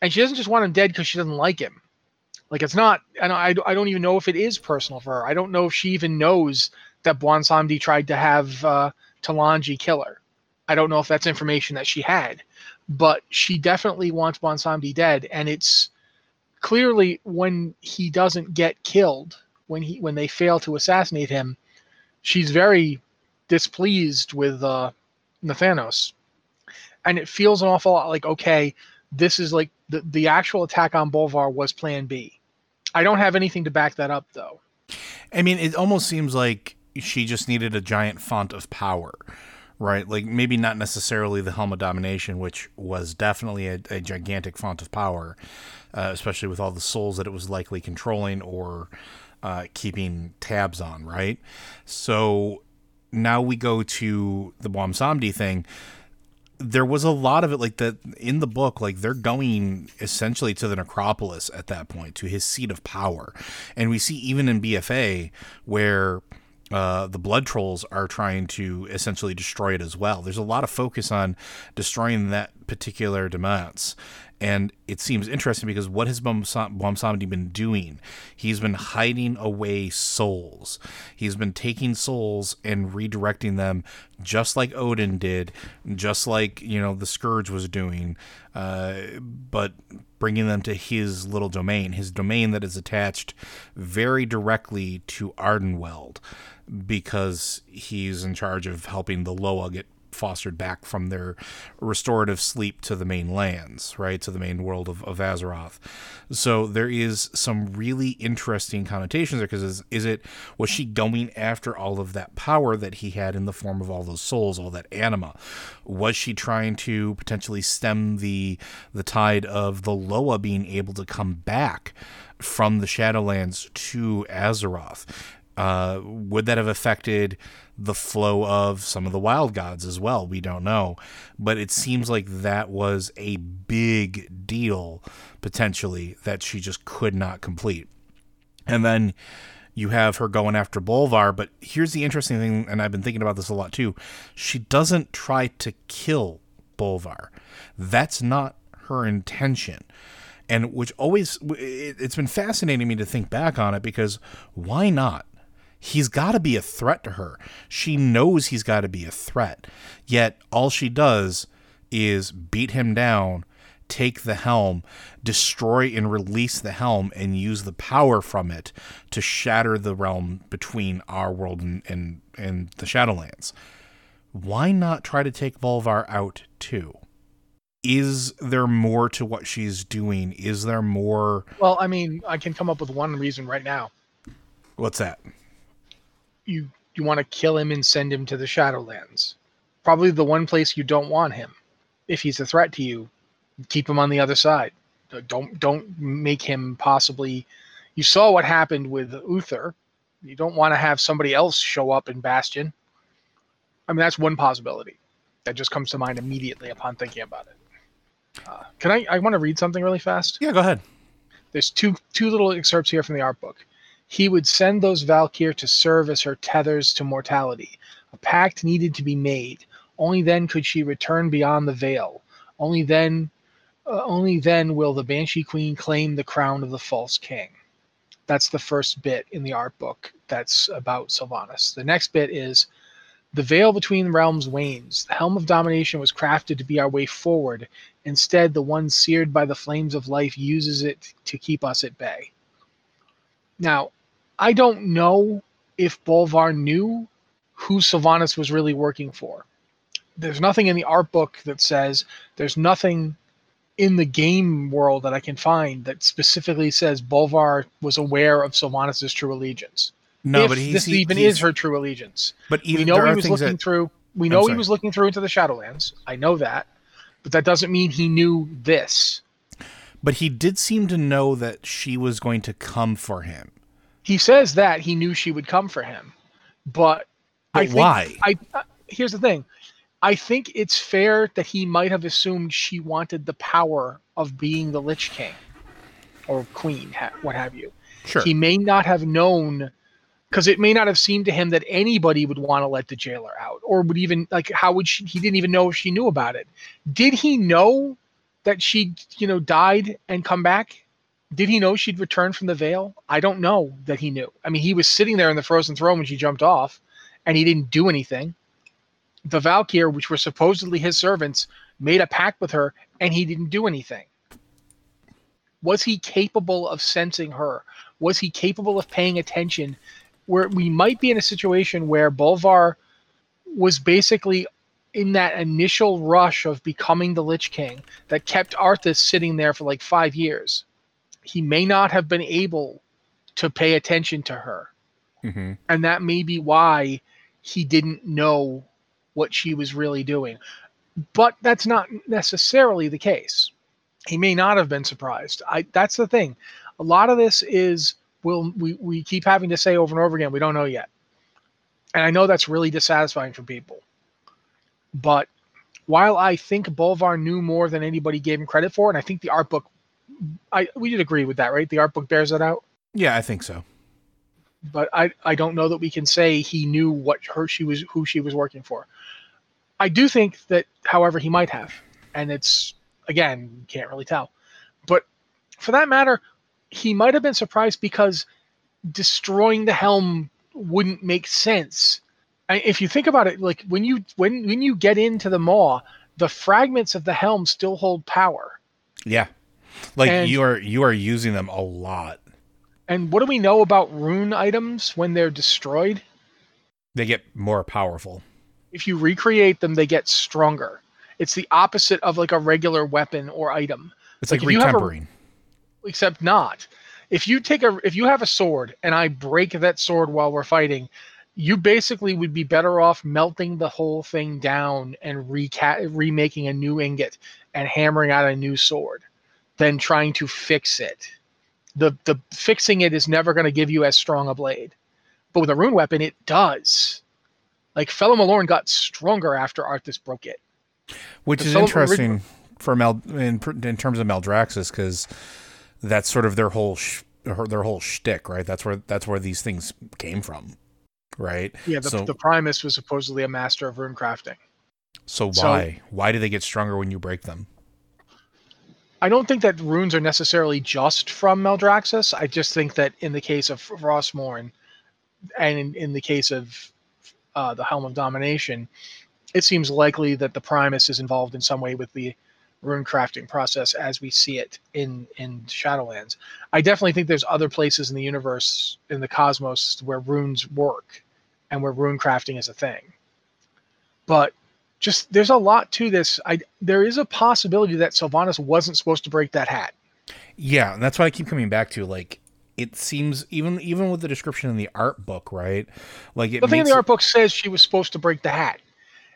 and she doesn't just want him dead because she doesn't like him. Like it's not. and I. I don't even know if it is personal for her. I don't know if she even knows that Bwonsamdi tried to have uh, Talanji kill her. I don't know if that's information that she had, but she definitely wants Bwonsamdi dead, and it's clearly when he doesn't get killed when he when they fail to assassinate him she's very displeased with uh Nathanos. And it feels an awful lot like okay this is like the the actual attack on Bolvar was plan B. I don't have anything to back that up though. I mean, it almost seems like she just needed a giant font of power, right? Like maybe not necessarily the Helm of Domination, which was definitely a, a gigantic font of power, uh, especially with all the souls that it was likely controlling or uh, keeping tabs on, right? So now we go to the Bwonsamdi thing. There was a lot of it like that in the book, like they're going essentially to the necropolis at that point, to his seat of power. And we see even in BFA where uh, the blood trolls are trying to essentially destroy it as well. There's a lot of focus on destroying that particular demance. And it seems interesting because what has Bwonsamdi been doing? He's been hiding away souls. He's been taking souls and redirecting them, just like Odyn did, just like you know the Scourge was doing, uh, but bringing them to his little domain, his domain that is attached very directly to Ardenweald, because he's in charge of helping the Loa get fostered back from their restorative sleep to the main lands, right, to the main world of, of Azeroth. So there is some really interesting connotations there because is, is it was she going after all of that power that he had in the form of all those souls, all that anima? Was she trying to potentially stem the the tide of the Loa being able to come back from the Shadowlands to Azeroth? Uh, would that have affected the flow of some of the wild gods as well? We don't know. But it seems like that was a big deal, potentially, that she just could not complete. And then you have her going after Bolvar. But here's the interesting thing, and I've been thinking about this a lot too. She doesn't try to kill Bolvar, that's not her intention and which always it's been fascinating me to think back on it because why not he's got to be a threat to her. She knows he's got to be a threat. Yet all she does is beat him down, take the helm, destroy and release the helm, and use the power from it to shatter the realm between our world and, and, and the Shadowlands. Why not try to take Bolvar out too? Is there more to what she's doing? Is there more? Well, I mean, I can come up with one reason right now. What's that? You you want to kill him and send him to the Shadowlands. Probably the one place you don't want him. If he's a threat to you, keep him on the other side. Don't don't make him possibly. You saw what happened with Uther. You don't want to have somebody else show up in Bastion. I mean, that's one possibility that just comes to mind immediately upon thinking about it. Uh, can I? I want to read something really fast. Yeah, go ahead. There's two two little excerpts here from the art book. He would send those Valkyr to serve as her tethers to mortality. A pact needed to be made. Only then could she return beyond the veil. Only then, uh, only then will the Banshee Queen claim the crown of the false king. That's the first bit in the art book that's about Sylvanas. The next bit is the veil between realms wanes. The helm of domination was crafted to be our way forward. Instead, the one seared by the flames of life uses it to keep us at bay. Now, I don't know if Bolvar knew who Sylvanas was really working for. There's nothing in the art book that says there's nothing in the game world that I can find that specifically says Bolvar was aware of Sylvanas' true allegiance. No, if but he's, this he- even is her true allegiance. But we know he was looking that, through. We know he was looking through into the Shadowlands. I know that, but that doesn't mean he knew this. but he did seem to know that she was going to come for him. He says that he knew she would come for him, but, But I think, why? I uh, here's the thing. I think it's fair that he might have assumed she wanted the power of being the Lich King or Queen, ha- what have you. Sure. He may not have known because it may not have seemed to him that anybody would want to let the jailer out or would even like how would she he didn't even know if she knew about it did he know that she you know died and come back did he know she'd return from the veil i don't know that he knew. I mean he was sitting there in the frozen throne when she jumped off and he didn't do anything. The valkyr which were supposedly his servants made a pact with her and he didn't do anything. Was he capable of sensing her? Was he capable of paying attention? Where we might be in a situation where Bolvar was basically in that initial rush of becoming the Lich King that kept Arthas sitting there for like five years. He may not have been able to pay attention to her. hmm And that may be why he didn't know what she was really doing. But that's not necessarily the case. He may not have been surprised. I that's the thing. A lot of this is we'll, we we keep having to say over and over again we don't know yet. And I know that's really dissatisfying for people. But while I think Bolvar knew more than anybody gave him credit for, and I think the art book I we did agree with that, right? The art book bears that out Yeah, I think so. but I, I don't know that we can say he knew what her she was who she was working for. I do think that, however, he might have, and it's again can't really tell. But for that matter, he might have been surprised because destroying the helm wouldn't make sense. If you think about it, like when you when when you get into the maw, the fragments of the helm still hold power. Yeah. Like And- you are you are using them a lot. And what do we know about rune items when they're destroyed? They get more powerful. If you recreate them, they get stronger. It's the opposite of like a regular weapon or item. It's like, Like, have a- retempering. except not. If you take a if you have a sword and I break that sword while we're fighting, you basically would be better off melting the whole thing down and reca- remaking a new ingot and hammering out a new sword than trying to fix it. The the fixing it is never going to give you as strong a blade. But with a rune weapon it does. Like Felo'melorn got stronger after Arthas broke it. Which is fellow interesting for Mel in, in terms of Maldraxxus because that's sort of their whole sh- their whole shtick, right? That's where that's where these things came from, right? Yeah, the, So- the Primus was supposedly a master of rune crafting. So So- why why do they get stronger when you break them? I don't think that runes are necessarily just from Maldraxxus. I just think that in the case of Frostmourne, and in, in the case of uh, the Helm of Domination, it seems likely that the Primus is involved in some way with the rune crafting process as we see it in in Shadowlands. I definitely think there's other places in the universe, in the cosmos, where runes work, and where rune crafting is a thing. But just there's a lot to this. I there is a possibility that Sylvanas wasn't supposed to break that hat. Yeah, and that's why I keep coming back to like it seems even even with the description in the art book, right? Like it The thing in the art book says she was supposed to break the hat.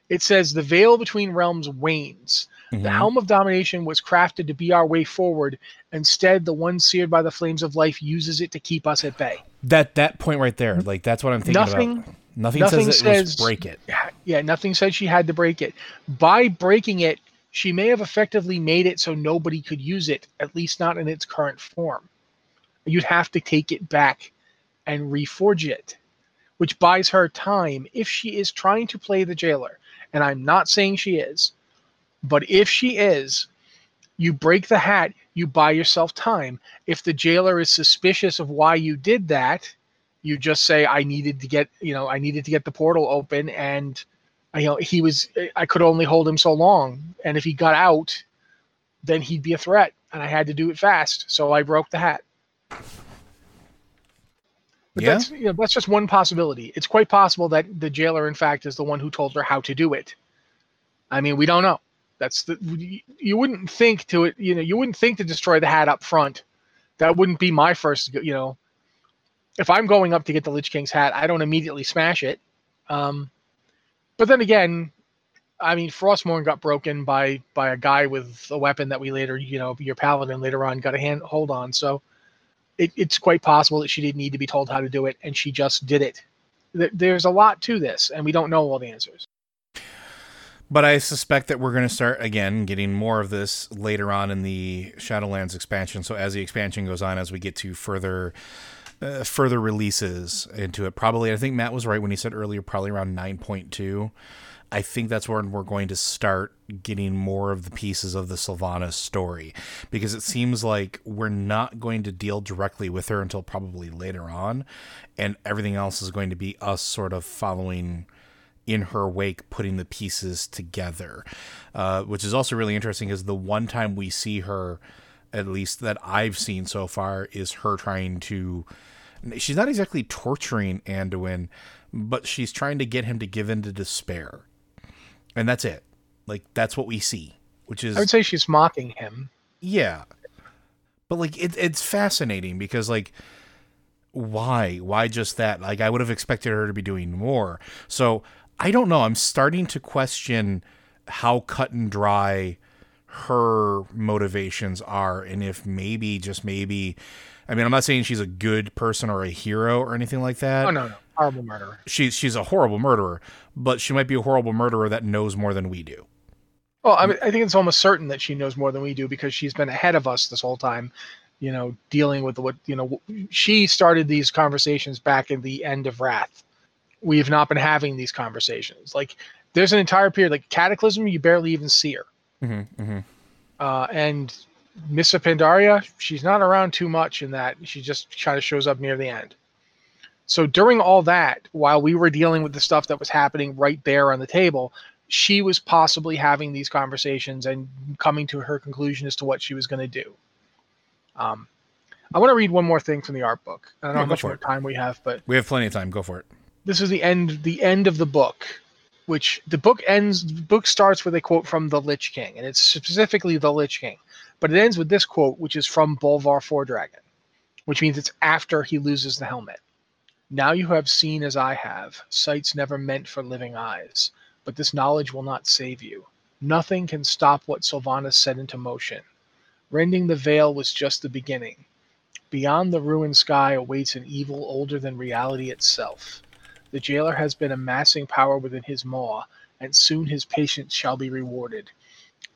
It says the veil between realms wanes. The Mhm. helm of domination was crafted to be our way forward. Instead, the one seared by the flames of life uses it to keep us at bay. that that point right there, like that's what I'm thinking Nothing- about. Nothing, nothing says it was break it. Yeah, nothing said she had to break it. By breaking it, she may have effectively made it so nobody could use it, at least not in its current form. You'd have to take it back and reforge it, which buys her time if she is trying to play the jailer. And I'm not saying she is, but if she is, you break the hat, you buy yourself time. If the jailer is suspicious of why you did that, you just say i needed to get you know i needed to get the portal open and you know he was i could only hold him so long and if he got out then he'd be a threat and i had to do it fast so i broke the hat. But Yeah. that's you know, that's just one possibility. It's quite possible that the jailer in fact is the one who told her how to do it. I mean we don't know. That's the you- you wouldn't think to it you know you wouldn't think to destroy the hat up front. That wouldn't be my first you know if I'm going up to get the Lich King's hat, I don't immediately smash it. Um, but then again, I mean, Frostmourne got broken by by a guy with a weapon that we later, you know, your paladin later on got a hand hold on. So it, it's quite possible that she didn't need to be told how to do it, and she just did it. There's a lot to this, and we don't know all the answers. But I suspect that we're going to start again getting more of this later on in the Shadowlands expansion. So as the expansion goes on, as we get to further uh, further releases into it, probably I think Matt was right when he said earlier, probably around nine point two. I think that's when we're going to start getting more of the pieces of the Sylvanas story because it seems like we're not going to deal directly with her until probably later on, and everything else is going to be us sort of following in her wake putting the pieces together uh, which is also really interesting is the one time we see her at least that i've seen so far is her trying to she's not exactly torturing anduin but she's trying to get him to give in to despair and that's it like that's what we see which is I would say she's mocking him. yeah. But like it, it's fascinating because like why? Why just that? Like I would have expected her to be doing more. So I don't know. I'm starting to question how cut and dry her motivations are and if maybe just maybe I mean I'm not saying she's a good person or a hero or anything like that Oh no, no, horrible murderer. she's she's a horrible murderer, but she might be a horrible murderer that knows more than we do. Well, I mean, I think it's almost certain that she knows more than we do because she's been ahead of us this whole time. You know, dealing with what you know. She started these conversations back in the end of Wrath. We have not been having these conversations. Like, there's an entire period, like Cataclysm, you barely even see her. Mm-hmm, mm-hmm. Uh, and Mists of Pandaria, she's not around too much in that. She just kind of shows up near the end. So during all that, while we were dealing with the stuff that was happening right there on the table, she was possibly having these conversations and coming to her conclusion as to what she was going to do. Um, I want to read one more thing from the art book. I don't know how much more it. time we have, but We have plenty of time. Go for it. this is the end the end of the book which the book ends. The book starts with a quote from the Lich King, and it's specifically the Lich King, but it ends with this quote, which is from Bolvar four Fordragon, which means it's after he loses the helmet. Now you have seen as I have, sights never meant for living eyes, but this knowledge will not save you. Nothing can stop what Sylvanas set into motion. Rending the veil was just the beginning. Beyond the ruined sky awaits an evil older than reality itself. The jailer has been amassing power within his maw, and soon his patience shall be rewarded.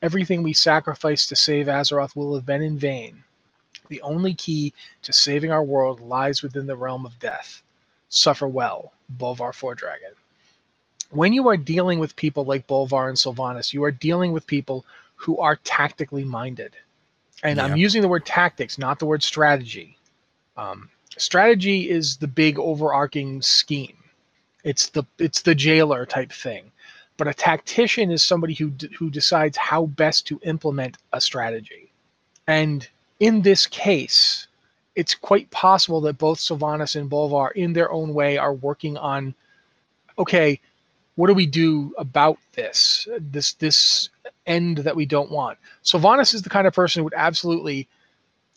Everything we sacrifice to save Azeroth will have been in vain. The only key to saving our world lies within the realm of death. Suffer well, Bolvar Fordragon. When you are dealing with people like Bolvar and Sylvanas, you are dealing with people who are tactically minded. And I'm using the word tactics, not the word strategy. Um, strategy is the big overarching scheme. It's the it's the jailer type thing. But a tactician is somebody who who decides how best to implement a strategy. And in this case, it's quite possible that both Sylvanas and Bolvar, in their own way, are working on okay, what do we do about this? This this end that we don't want. Sylvanas is the kind of person who would absolutely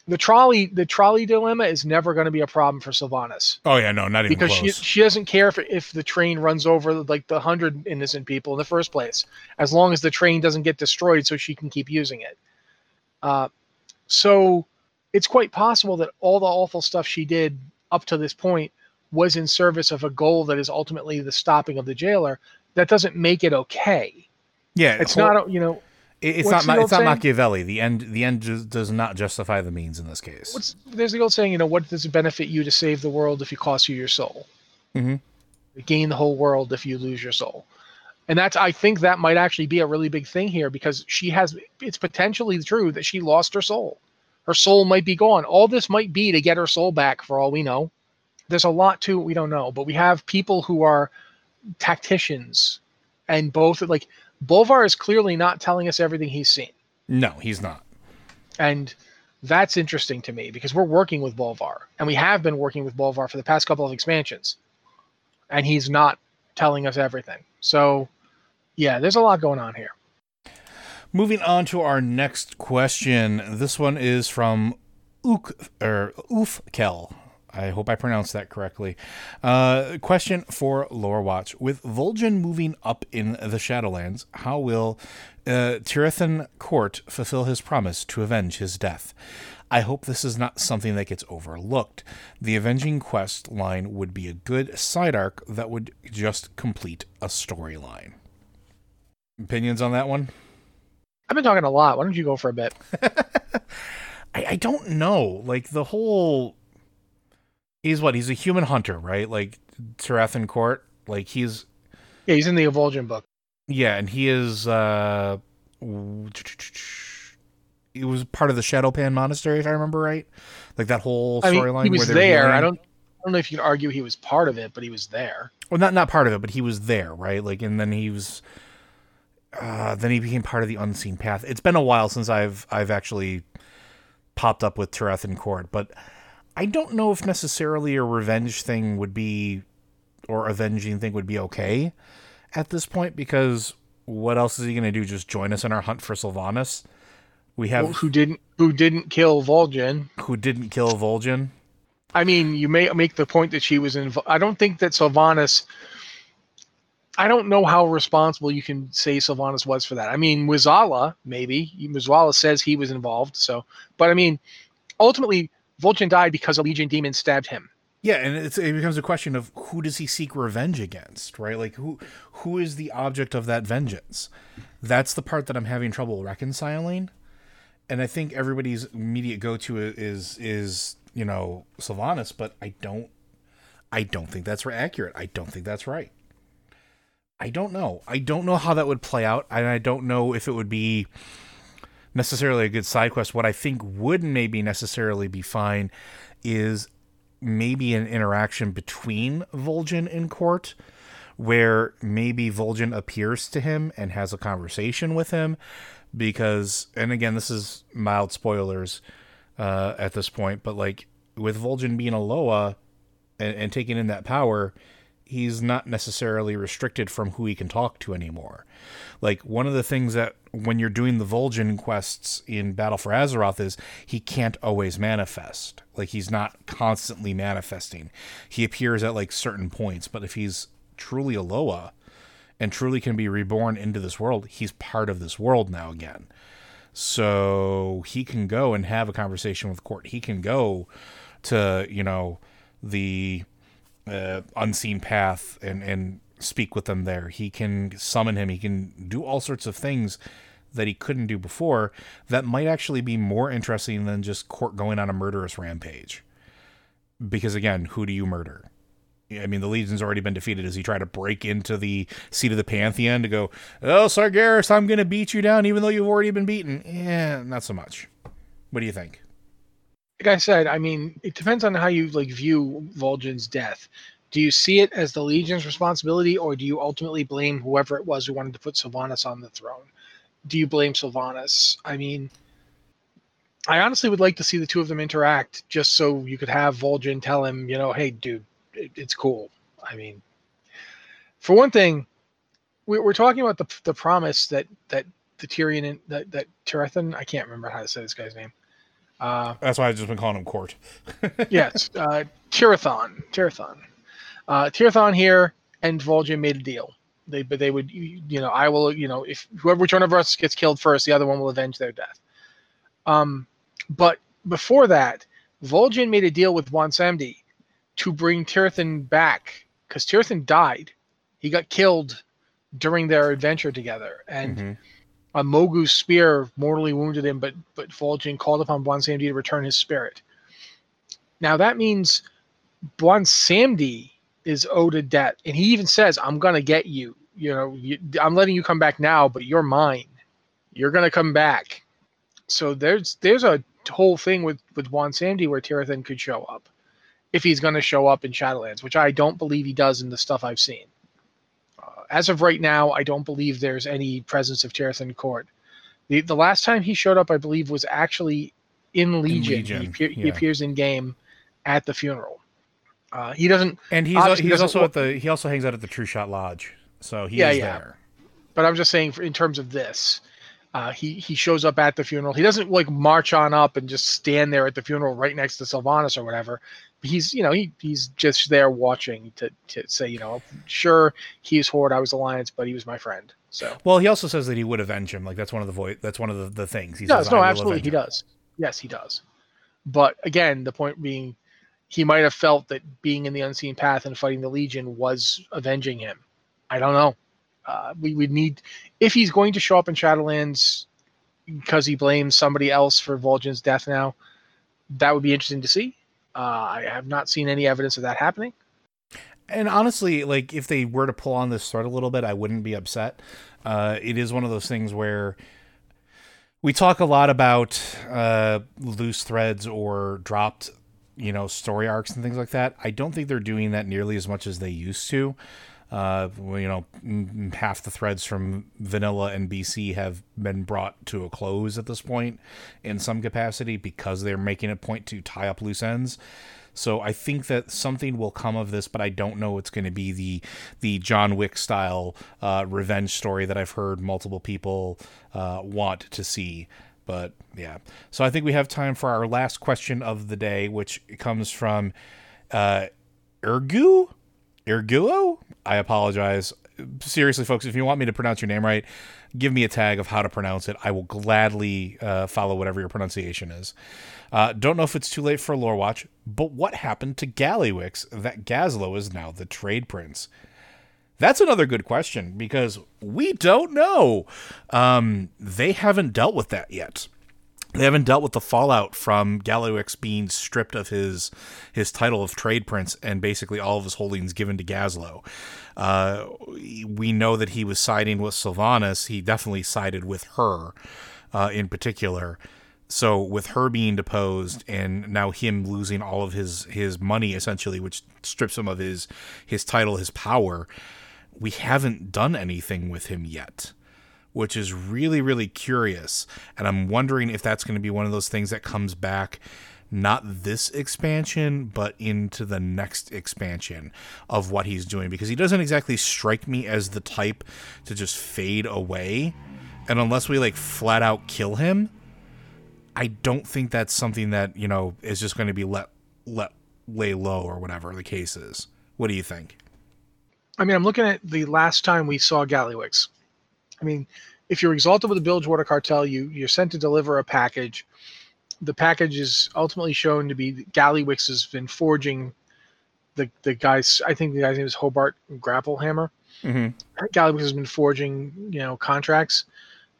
the trolley the trolley dilemma is never going to be a problem for Sylvanas Oh yeah, no, not even because she close. she doesn't care if if the train runs over like the hundred innocent people in the first place, as long as the train doesn't get destroyed, so she can keep using it. Uh, so it's quite possible that all the awful stuff she did up to this point was in service of a goal that is ultimately the stopping of the jailer. That doesn't make it okay. yeah, It's whole- not, you know, It's what's not. It's not saying? Machiavelli. The end. The end just does not justify the means in this case. what's there's the old saying, you know, what does it benefit you to save the world if it costs you your soul? Mhm. Gain the whole world if you lose your soul. And that's I think that might actually be a really big thing here because she has it's potentially true that she lost her soul. Her soul might be gone. All this might be to get her soul back for all we know. There's a lot to it we don't know, but we have people who are tacticians and both like Bolvar is clearly not telling us everything he's seen. No, he's not. And that's interesting to me because we're working with Bolvar and we have been working with Bolvar for the past couple of expansions. And he's not telling us everything. So, yeah, there's a lot going on here. Moving on to our next question. This one is from Ook or Oofkel. I hope I pronounced that correctly. Uh, question for Lore Watch: With Vol'jin moving up in the Shadowlands, how will uh, Tyrathan Khort fulfill his promise to avenge his death? I hope this is not something that gets overlooked. The avenging quest line would be a good side arc that would just complete a storyline. Opinions on that one? I've been talking a lot. Why don't you go for a bit? [LAUGHS] I, I don't know. Like the whole he's what? He's a human hunter, right? Like Tyrathan Khort. Like he's Yeah, he's in the Evulsion book. yeah, and he is uh [TSK] he was part of the Shado-Pan Monastery, if I remember right. Like that whole I mean, storyline. he was there. I don't I don't know if you could argue he was part of it, but he was there. well not not part of it, but he was there, right? Like and then he was uh then he became part of the unseen path. It's been a while since I've I've actually popped up with Tyrathan Khort, but I don't know if necessarily a revenge thing would be or avenging thing would be okay at this point because what else is he going to do? Just join us in our hunt for Sylvanas? We have who didn't who didn't kill Vol'jin. who didn't kill Vol'jin. I mean, you may make the point that she was involved. I don't think that Sylvanas. I don't know how responsible you can say Sylvanas was for that. I mean, Wizala maybe. Wizala says he was involved. So, but I mean, ultimately, Vol'jin died because a Legion demon stabbed him. Yeah, and it becomes a question of who does he seek revenge against, right? Like who who is the object of that vengeance? That's the part that I'm having trouble reconciling. And I think everybody's immediate go to is is you know Sylvanas, but I don't I don't think that's accurate. I don't think that's right. I don't know. I don't know how that would play out, and I don't know if it would be necessarily a good side quest. What I think would maybe necessarily be fine is maybe an interaction between Vol'jin and Khort, where maybe Vol'jin appears to him and has a conversation with him, because and again this is mild spoilers uh, at this point, but like with Vol'jin being a Loa and, and taking in that power, he's not necessarily restricted from who he can talk to anymore. Like one of the things that when you're doing the Vol'jin quests in Battle for Azeroth is he can't always manifest. Like he's not constantly manifesting. He appears at like certain points, but if he's truly a Loa and truly can be reborn into this world, he's part of this world now again. So he can go and have a conversation with Khort. He can go to, you know, the uh, unseen path and and speak with them there. He can summon him. He can do all sorts of things that he couldn't do before that might actually be more interesting than just Khort going on a murderous rampage. Because again, who do you murder? I mean, the Legion's already been defeated. Does he try to break into the seat of the Pantheon to go, oh, Sargeras, I'm going to beat you down even though you've already been beaten? Yeah, not so much. What do you think? Like I said, I mean, it depends on how you like view Vol'jin's death. Do you see it as the Legion's responsibility, or do you ultimately blame whoever it was who wanted to put Sylvanas on the throne? Do you blame Sylvanas? I mean, I honestly would like to see the two of them interact just so you could have Vol'jin tell him, you know, hey, dude, it, it's cool. I mean, for one thing, we, we're talking about the the promise that that the Tyrion that that Tyrathan, I can't remember how to say this guy's name. Uh, That's why I've just been calling him Khort. [LAUGHS] yes, uh, Tyrathan. Tyrathan. Uh, Tyrathan here and Vol'jin made a deal. They but they would you know I will you know if whoever which one of us gets killed first, the other one will avenge their death. Um, but before that, Vol'jin made a deal with Bwonsamdi to bring Tyrathan back because Tyrathan died. He got killed during their adventure together, and Mhm. A Mogu's spear mortally wounded him. But but Vol'jin called upon Bwonsamdi to return his spirit. Now that means Bwonsamdi is owed a debt, and he even says, "I'm gonna get you. You know, you, I'm letting you come back now, but you're mine. You're gonna come back." So there's there's a whole thing with with Bwonsamdi where Tyrathan could show up if he's going to show up in Shadowlands, which I don't believe he does in the stuff I've seen. Uh, as of right now, I don't believe there's any presence of Tyrathan Khort. The the last time he showed up, I believe, was actually in Legion. Legion, He, appear, he appears in game at the funeral. Uh, he doesn't, And he's he's doesn't also at the he also hangs out at the Trueshot Lodge, so he Yeah, is yeah. there. but I'm just saying for, in terms of this, uh, he he shows up at the funeral. He doesn't like march on up and just stand there at the funeral right next to Sylvanas or whatever. He's you know he he's just there watching to to say you know sure he's Horde, I was Alliance, but he was my friend. So Well, he also says that he would avenge him. Like that's one of the voice. That's one of the, the things he does says. no absolutely he him." does. Yes, he does. But again, the point being, he might have felt that being in the unseen path and fighting the Legion was avenging him. I don't know. Uh, we would need if he's going to show up in Shadowlands because he blames somebody else for Vol'jin's death now. That would be interesting to see. Uh, I have not seen any evidence of that happening. And honestly, like if they were to pull on this thread a little bit, I wouldn't be upset. Uh, it is one of those things where we talk a lot about uh, loose threads or dropped, you know, story arcs and things like that. I don't think they're doing that nearly as much as they used to. Uh, you know, half the threads from Vanilla and BC have been brought to a close at this point in some capacity because they're making a point to tie up loose ends. So I think that something will come of this, but I don't know it's going to be the the John Wick style uh, revenge story that I've heard multiple people uh, want to see. But yeah, so I think we have time for our last question of the day, which comes from uh, Ergu, Erguo. I apologize. Seriously, folks, if you want me to pronounce your name right, give me a tag of how to pronounce it. I will gladly uh, follow whatever your pronunciation is. Uh, don't know if it's too late for lore watch, but what happened to Gallywix that Gazlowe is now the trade prince? That's another good question because we don't know. Um, they haven't dealt with that yet. They haven't dealt with the fallout from Gallywix being stripped of his his title of trade prince and basically all of his holdings given to Gazlowe. Uh, we know that he was siding with Sylvanas. He definitely sided with her uh, in particular. So with her being deposed and now him losing all of his his money essentially, which strips him of his his title, his power, we haven't done anything with him yet, which is really really curious. And I'm wondering if that's going to be one of those things that comes back not this expansion, but into the next expansion of what he's doing because he doesn't exactly strike me as the type to just fade away. And unless we like flat out kill him, I don't think that's something that, you know, is just going to be let let lay low or whatever the case is. What do you think? I mean, I'm looking at the last time we saw Gallywix. I mean, if you're exalted with the Bilgewater cartel, you you're sent to deliver a package. The package is ultimately shown to be Gallywix has been forging the the guy's. I think the guy's name is Hobart Grapplehammer. Mm-hmm. Gallywix has been forging, you know, contracts,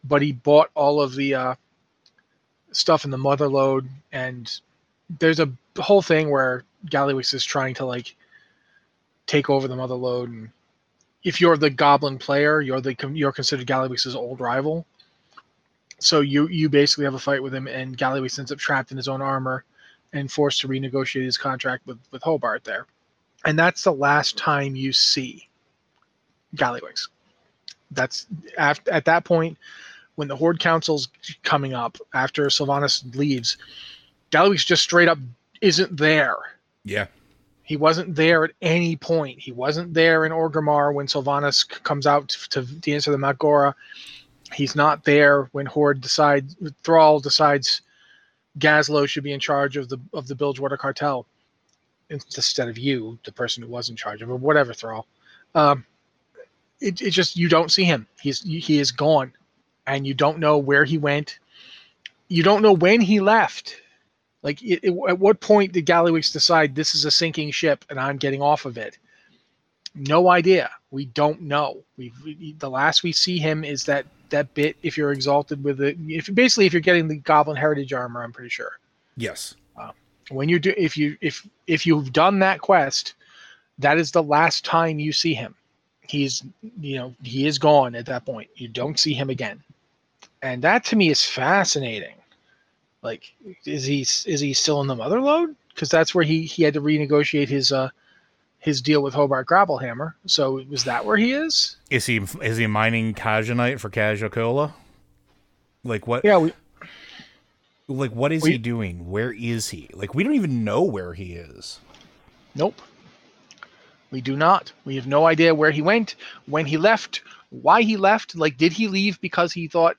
but he bought all of the uh, stuff in the mother lode, and there's a whole thing where Gallywix is trying to like take over the mother lode and if you're the goblin player, you're the you're considered Gallywix's old rival. So you you basically have a fight with him, and Gallywix ends up trapped in his own armor and forced to renegotiate his contract with with Hobart there, and that's the last time you see Gallywix. That's at that point when the Horde Council's coming up after Sylvanas leaves. Gallywix just straight up isn't there. Yeah. He wasn't there at any point. He wasn't there in Orgrimmar when Sylvanas comes out to, to answer the Mak'gora. He's not there when Horde decides, Thrall decides Gazlowe should be in charge of the of the Bilgewater cartel instead of you, the person who was in charge of it, whatever Thrall. Um, it, it just you don't see him. He's he is gone, and you don't know where he went. You don't know when he left. Like, it, it, at what point did Gallywix decide this is a sinking ship and I'm getting off of it? No idea. We don't know. We, we the last we see him is that that bit. If you're exalted with it, if basically if you're getting the Goblin Heritage armor, I'm pretty sure. Yes. Um, when you do, if you if if you've done that quest, that is the last time you see him. He's you know he is gone at that point. You don't see him again, and that to me is fascinating. Like, is he is he still in the mother lode? Because that's where he he had to renegotiate his uh his deal with Hobart Grapplehammer. So was that where he is? Is he is he mining Kaja'mite for Kaja'Cola? Like what? Yeah, we Like what is We- he doing? Where is he? Like we don't even know where he is. nope. We do not. We have no idea where he went, when he left, why he left. Like, did he leave because he thought?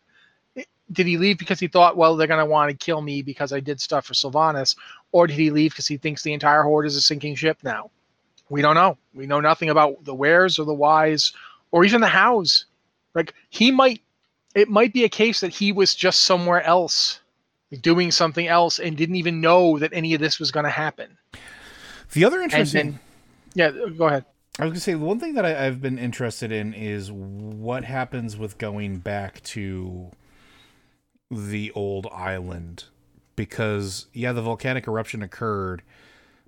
Did he leave because he thought, well, they're gonna want to kill me because I did stuff for Sylvanas, or did he leave because he thinks the entire horde is a sinking ship now? We don't know. We know nothing about the wheres or the whys or even the hows. Like he might, it might be a case that he was just somewhere else, doing something else, and didn't even know that any of this was going to happen. The other interesting then, yeah, go ahead. I was gonna say the one thing that I, I've been interested in is what happens with going back to the old island, because yeah, the volcanic eruption occurred,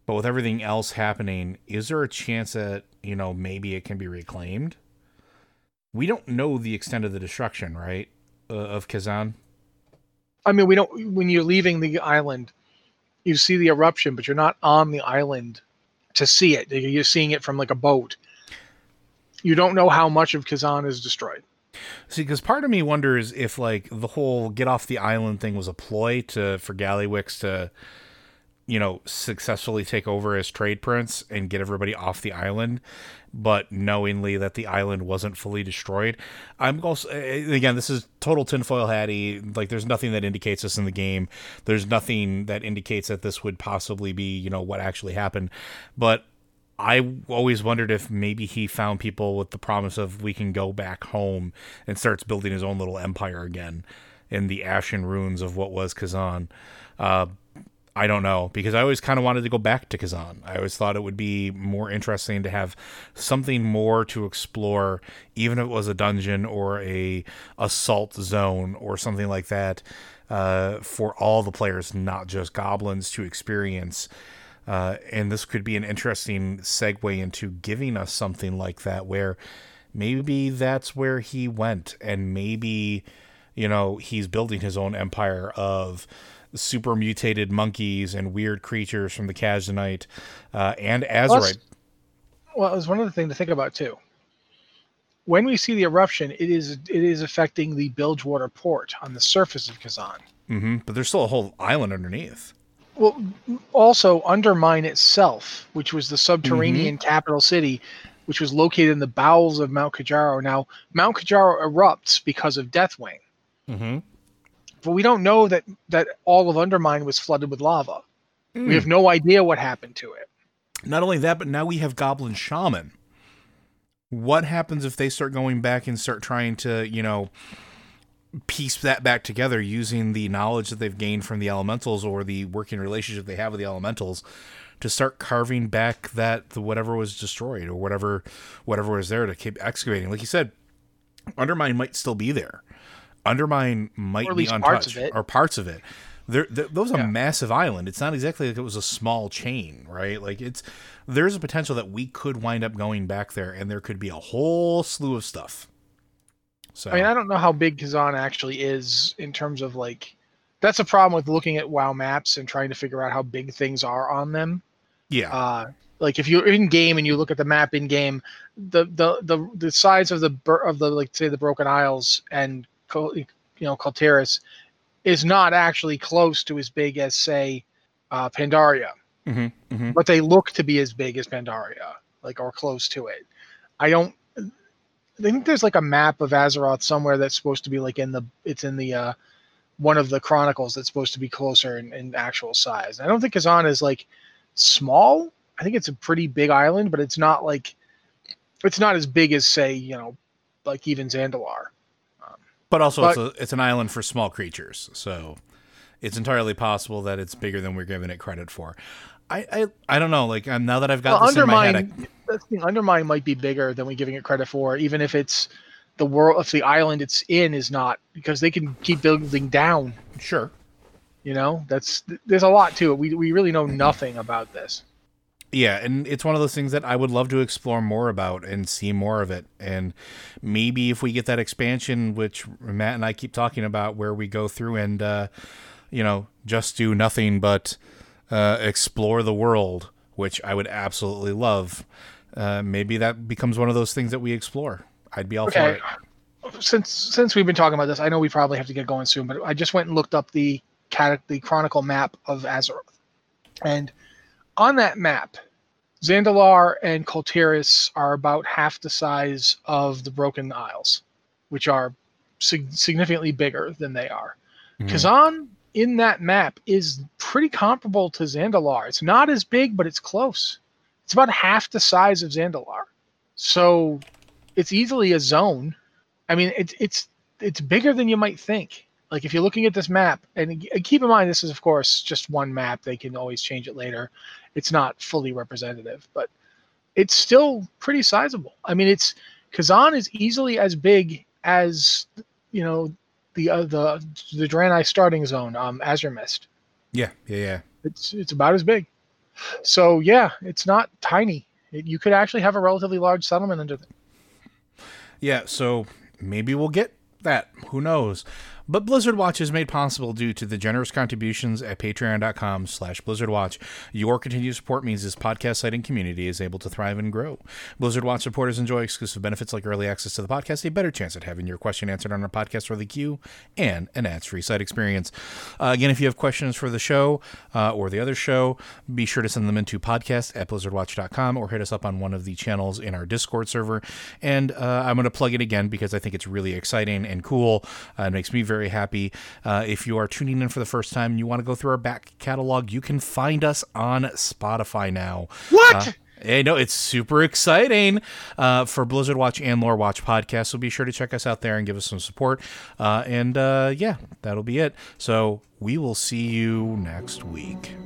but with everything else happening, is there a chance that you know maybe it can be reclaimed? We don't know the extent of the destruction, right, uh, of Kezan. I mean, we don't. When you're leaving the island, you see the eruption, but you're not on the island to see it. You're seeing it from like a boat. You don't know how much of Kezan is destroyed. See, because part of me wonders if like the whole get off the island thing was a ploy to for Gallywix to, you know, successfully take over as trade prince and get everybody off the island, but knowingly that the island wasn't fully destroyed. I'm also again, this is total tinfoil hatty. Like, there's nothing that indicates this in the game. There's nothing that indicates that this would possibly be, you know, what actually happened, but. I always wondered if maybe he found people with the promise of we can go back home and starts building his own little empire again in the ashen ruins of what was Kezan. Uh, I don't know because I always kind of wanted to go back to Kezan. I always thought it would be more interesting to have something more to explore, even if it was a dungeon or a assault zone or something like that, uh, for all the players, not just goblins, to experience. Uh, and this could be an interesting segue into giving us something like that, where maybe that's where he went, and maybe you know he's building his own empire of super mutated monkeys and weird creatures from the Kazanite uh, and Azerite. Well, it was one other thing to think about too. When we see the eruption, it is it is affecting the Bilgewater port on the surface of Kezan. hmm But there's still a whole island underneath. Well, also Undermine itself, which was the subterranean capital city, which was located in the bowels of Mount Kajaro. Now, Mount Kajaro erupts because of Deathwing, Mm-hmm. but we don't know that that all of Undermine was flooded with lava. We have no idea what happened to it. Not only that, but now we have Goblin Shaman. What happens if they start going back and start trying to, you know, piece that back together using the knowledge that they've gained from the elementals or the working relationship they have with the elementals to start carving back that the whatever was destroyed or whatever whatever was there to keep excavating. Like you said, Undermine might still be there. Undermine might be untouched parts or parts of it. There, th those are Yeah. a massive island. It's not exactly like it was a small chain, right? Like it's there's a potential that we could wind up going back there, and there could be a whole slew of stuff. So I mean, I don't know how big Kezan actually is in terms of like. That's a problem with looking at WoW maps and trying to figure out how big things are on them. yeah, Uh, like if you're in game and you look at the map in game, the the the the size of the of the like say the Broken Isles and you know Kul Tiras is not actually close to as big as say uh, Pandaria, hmm hmm but they look to be as big as Pandaria, like or close to it. I don't. I think there's like a map of Azeroth somewhere that's supposed to be like in the it's in the uh, one of the chronicles that's supposed to be closer in, in actual size. I don't think Kezan is like small. I think it's a pretty big island, but it's not like it's not as big as say you know like even Zandalar. but also but- it's a, it's an island for small creatures, so it's entirely possible that it's bigger than we're giving it credit for. I I, I don't know. Like um, now that I've got Well, this in my head, I- the thing, Undermine might be bigger than we're giving it credit for, even if it's the world, if the island it's in is not, because they can keep building down. sure. You know, that's there's a lot to it. We we really know nothing about this. Yeah, and it's one of those things that I would love to explore more about and see more of it. And maybe if we get that expansion, which Matt and I keep talking about, where we go through and, uh, you know, just do nothing but uh, explore the world, which I would absolutely love. Uh, maybe that becomes one of those things that we explore. I'd be all for it. Since since we've been talking about this, I know we probably have to get going soon, but I just went and looked up the cat the chronicle map of Azeroth, and on that map, Zandalar and Kul Tiras are about half the size of the Broken Isles, which are sig- significantly bigger than they are. Mhm. Kezan in that map is pretty comparable to Zandalar. It's not as big, but it's close. It's about half the size of Zandalar. So it's easily a zone. I mean, it's it's it's bigger than you might think. Like if you're looking at this map, and keep in mind this is of course just one map. They can always change it later. It's not fully representative, but it's still pretty sizable. I mean, it's Kezan is easily as big as you know the uh, the the Draenei starting zone, um, Azuremyst. Yeah, yeah, yeah. It's it's about as big. So yeah, it's not tiny. It, you could actually have a relatively large settlement under there. Yeah, so maybe we'll get that. Who knows? But Blizzard Watch is made possible due to the generous contributions at patreon.com slash blizzardwatch. Your continued support means this podcast site and community is able to thrive and grow. Blizzard Watch supporters enjoy exclusive benefits like early access to the podcast, a better chance at having your question answered on our podcast or the queue, and an ads-free site experience. Uh, again, if you have questions for the show uh, or the other show, be sure to send them into podcast at blizzardwatch.com or hit us up on one of the channels in our Discord server. And uh, I'm going to plug it again because I think it's really exciting and cool. Uh, it makes me very happy. Uh, if you are tuning in for the first time and you want to go through our back catalog, you can find us on Spotify now. What? Uh, I know it's super exciting uh, for Blizzard Watch and Lore Watch podcast. So be sure to check us out there and give us some support. Uh, and uh, yeah, that'll be it. So we will see you next week.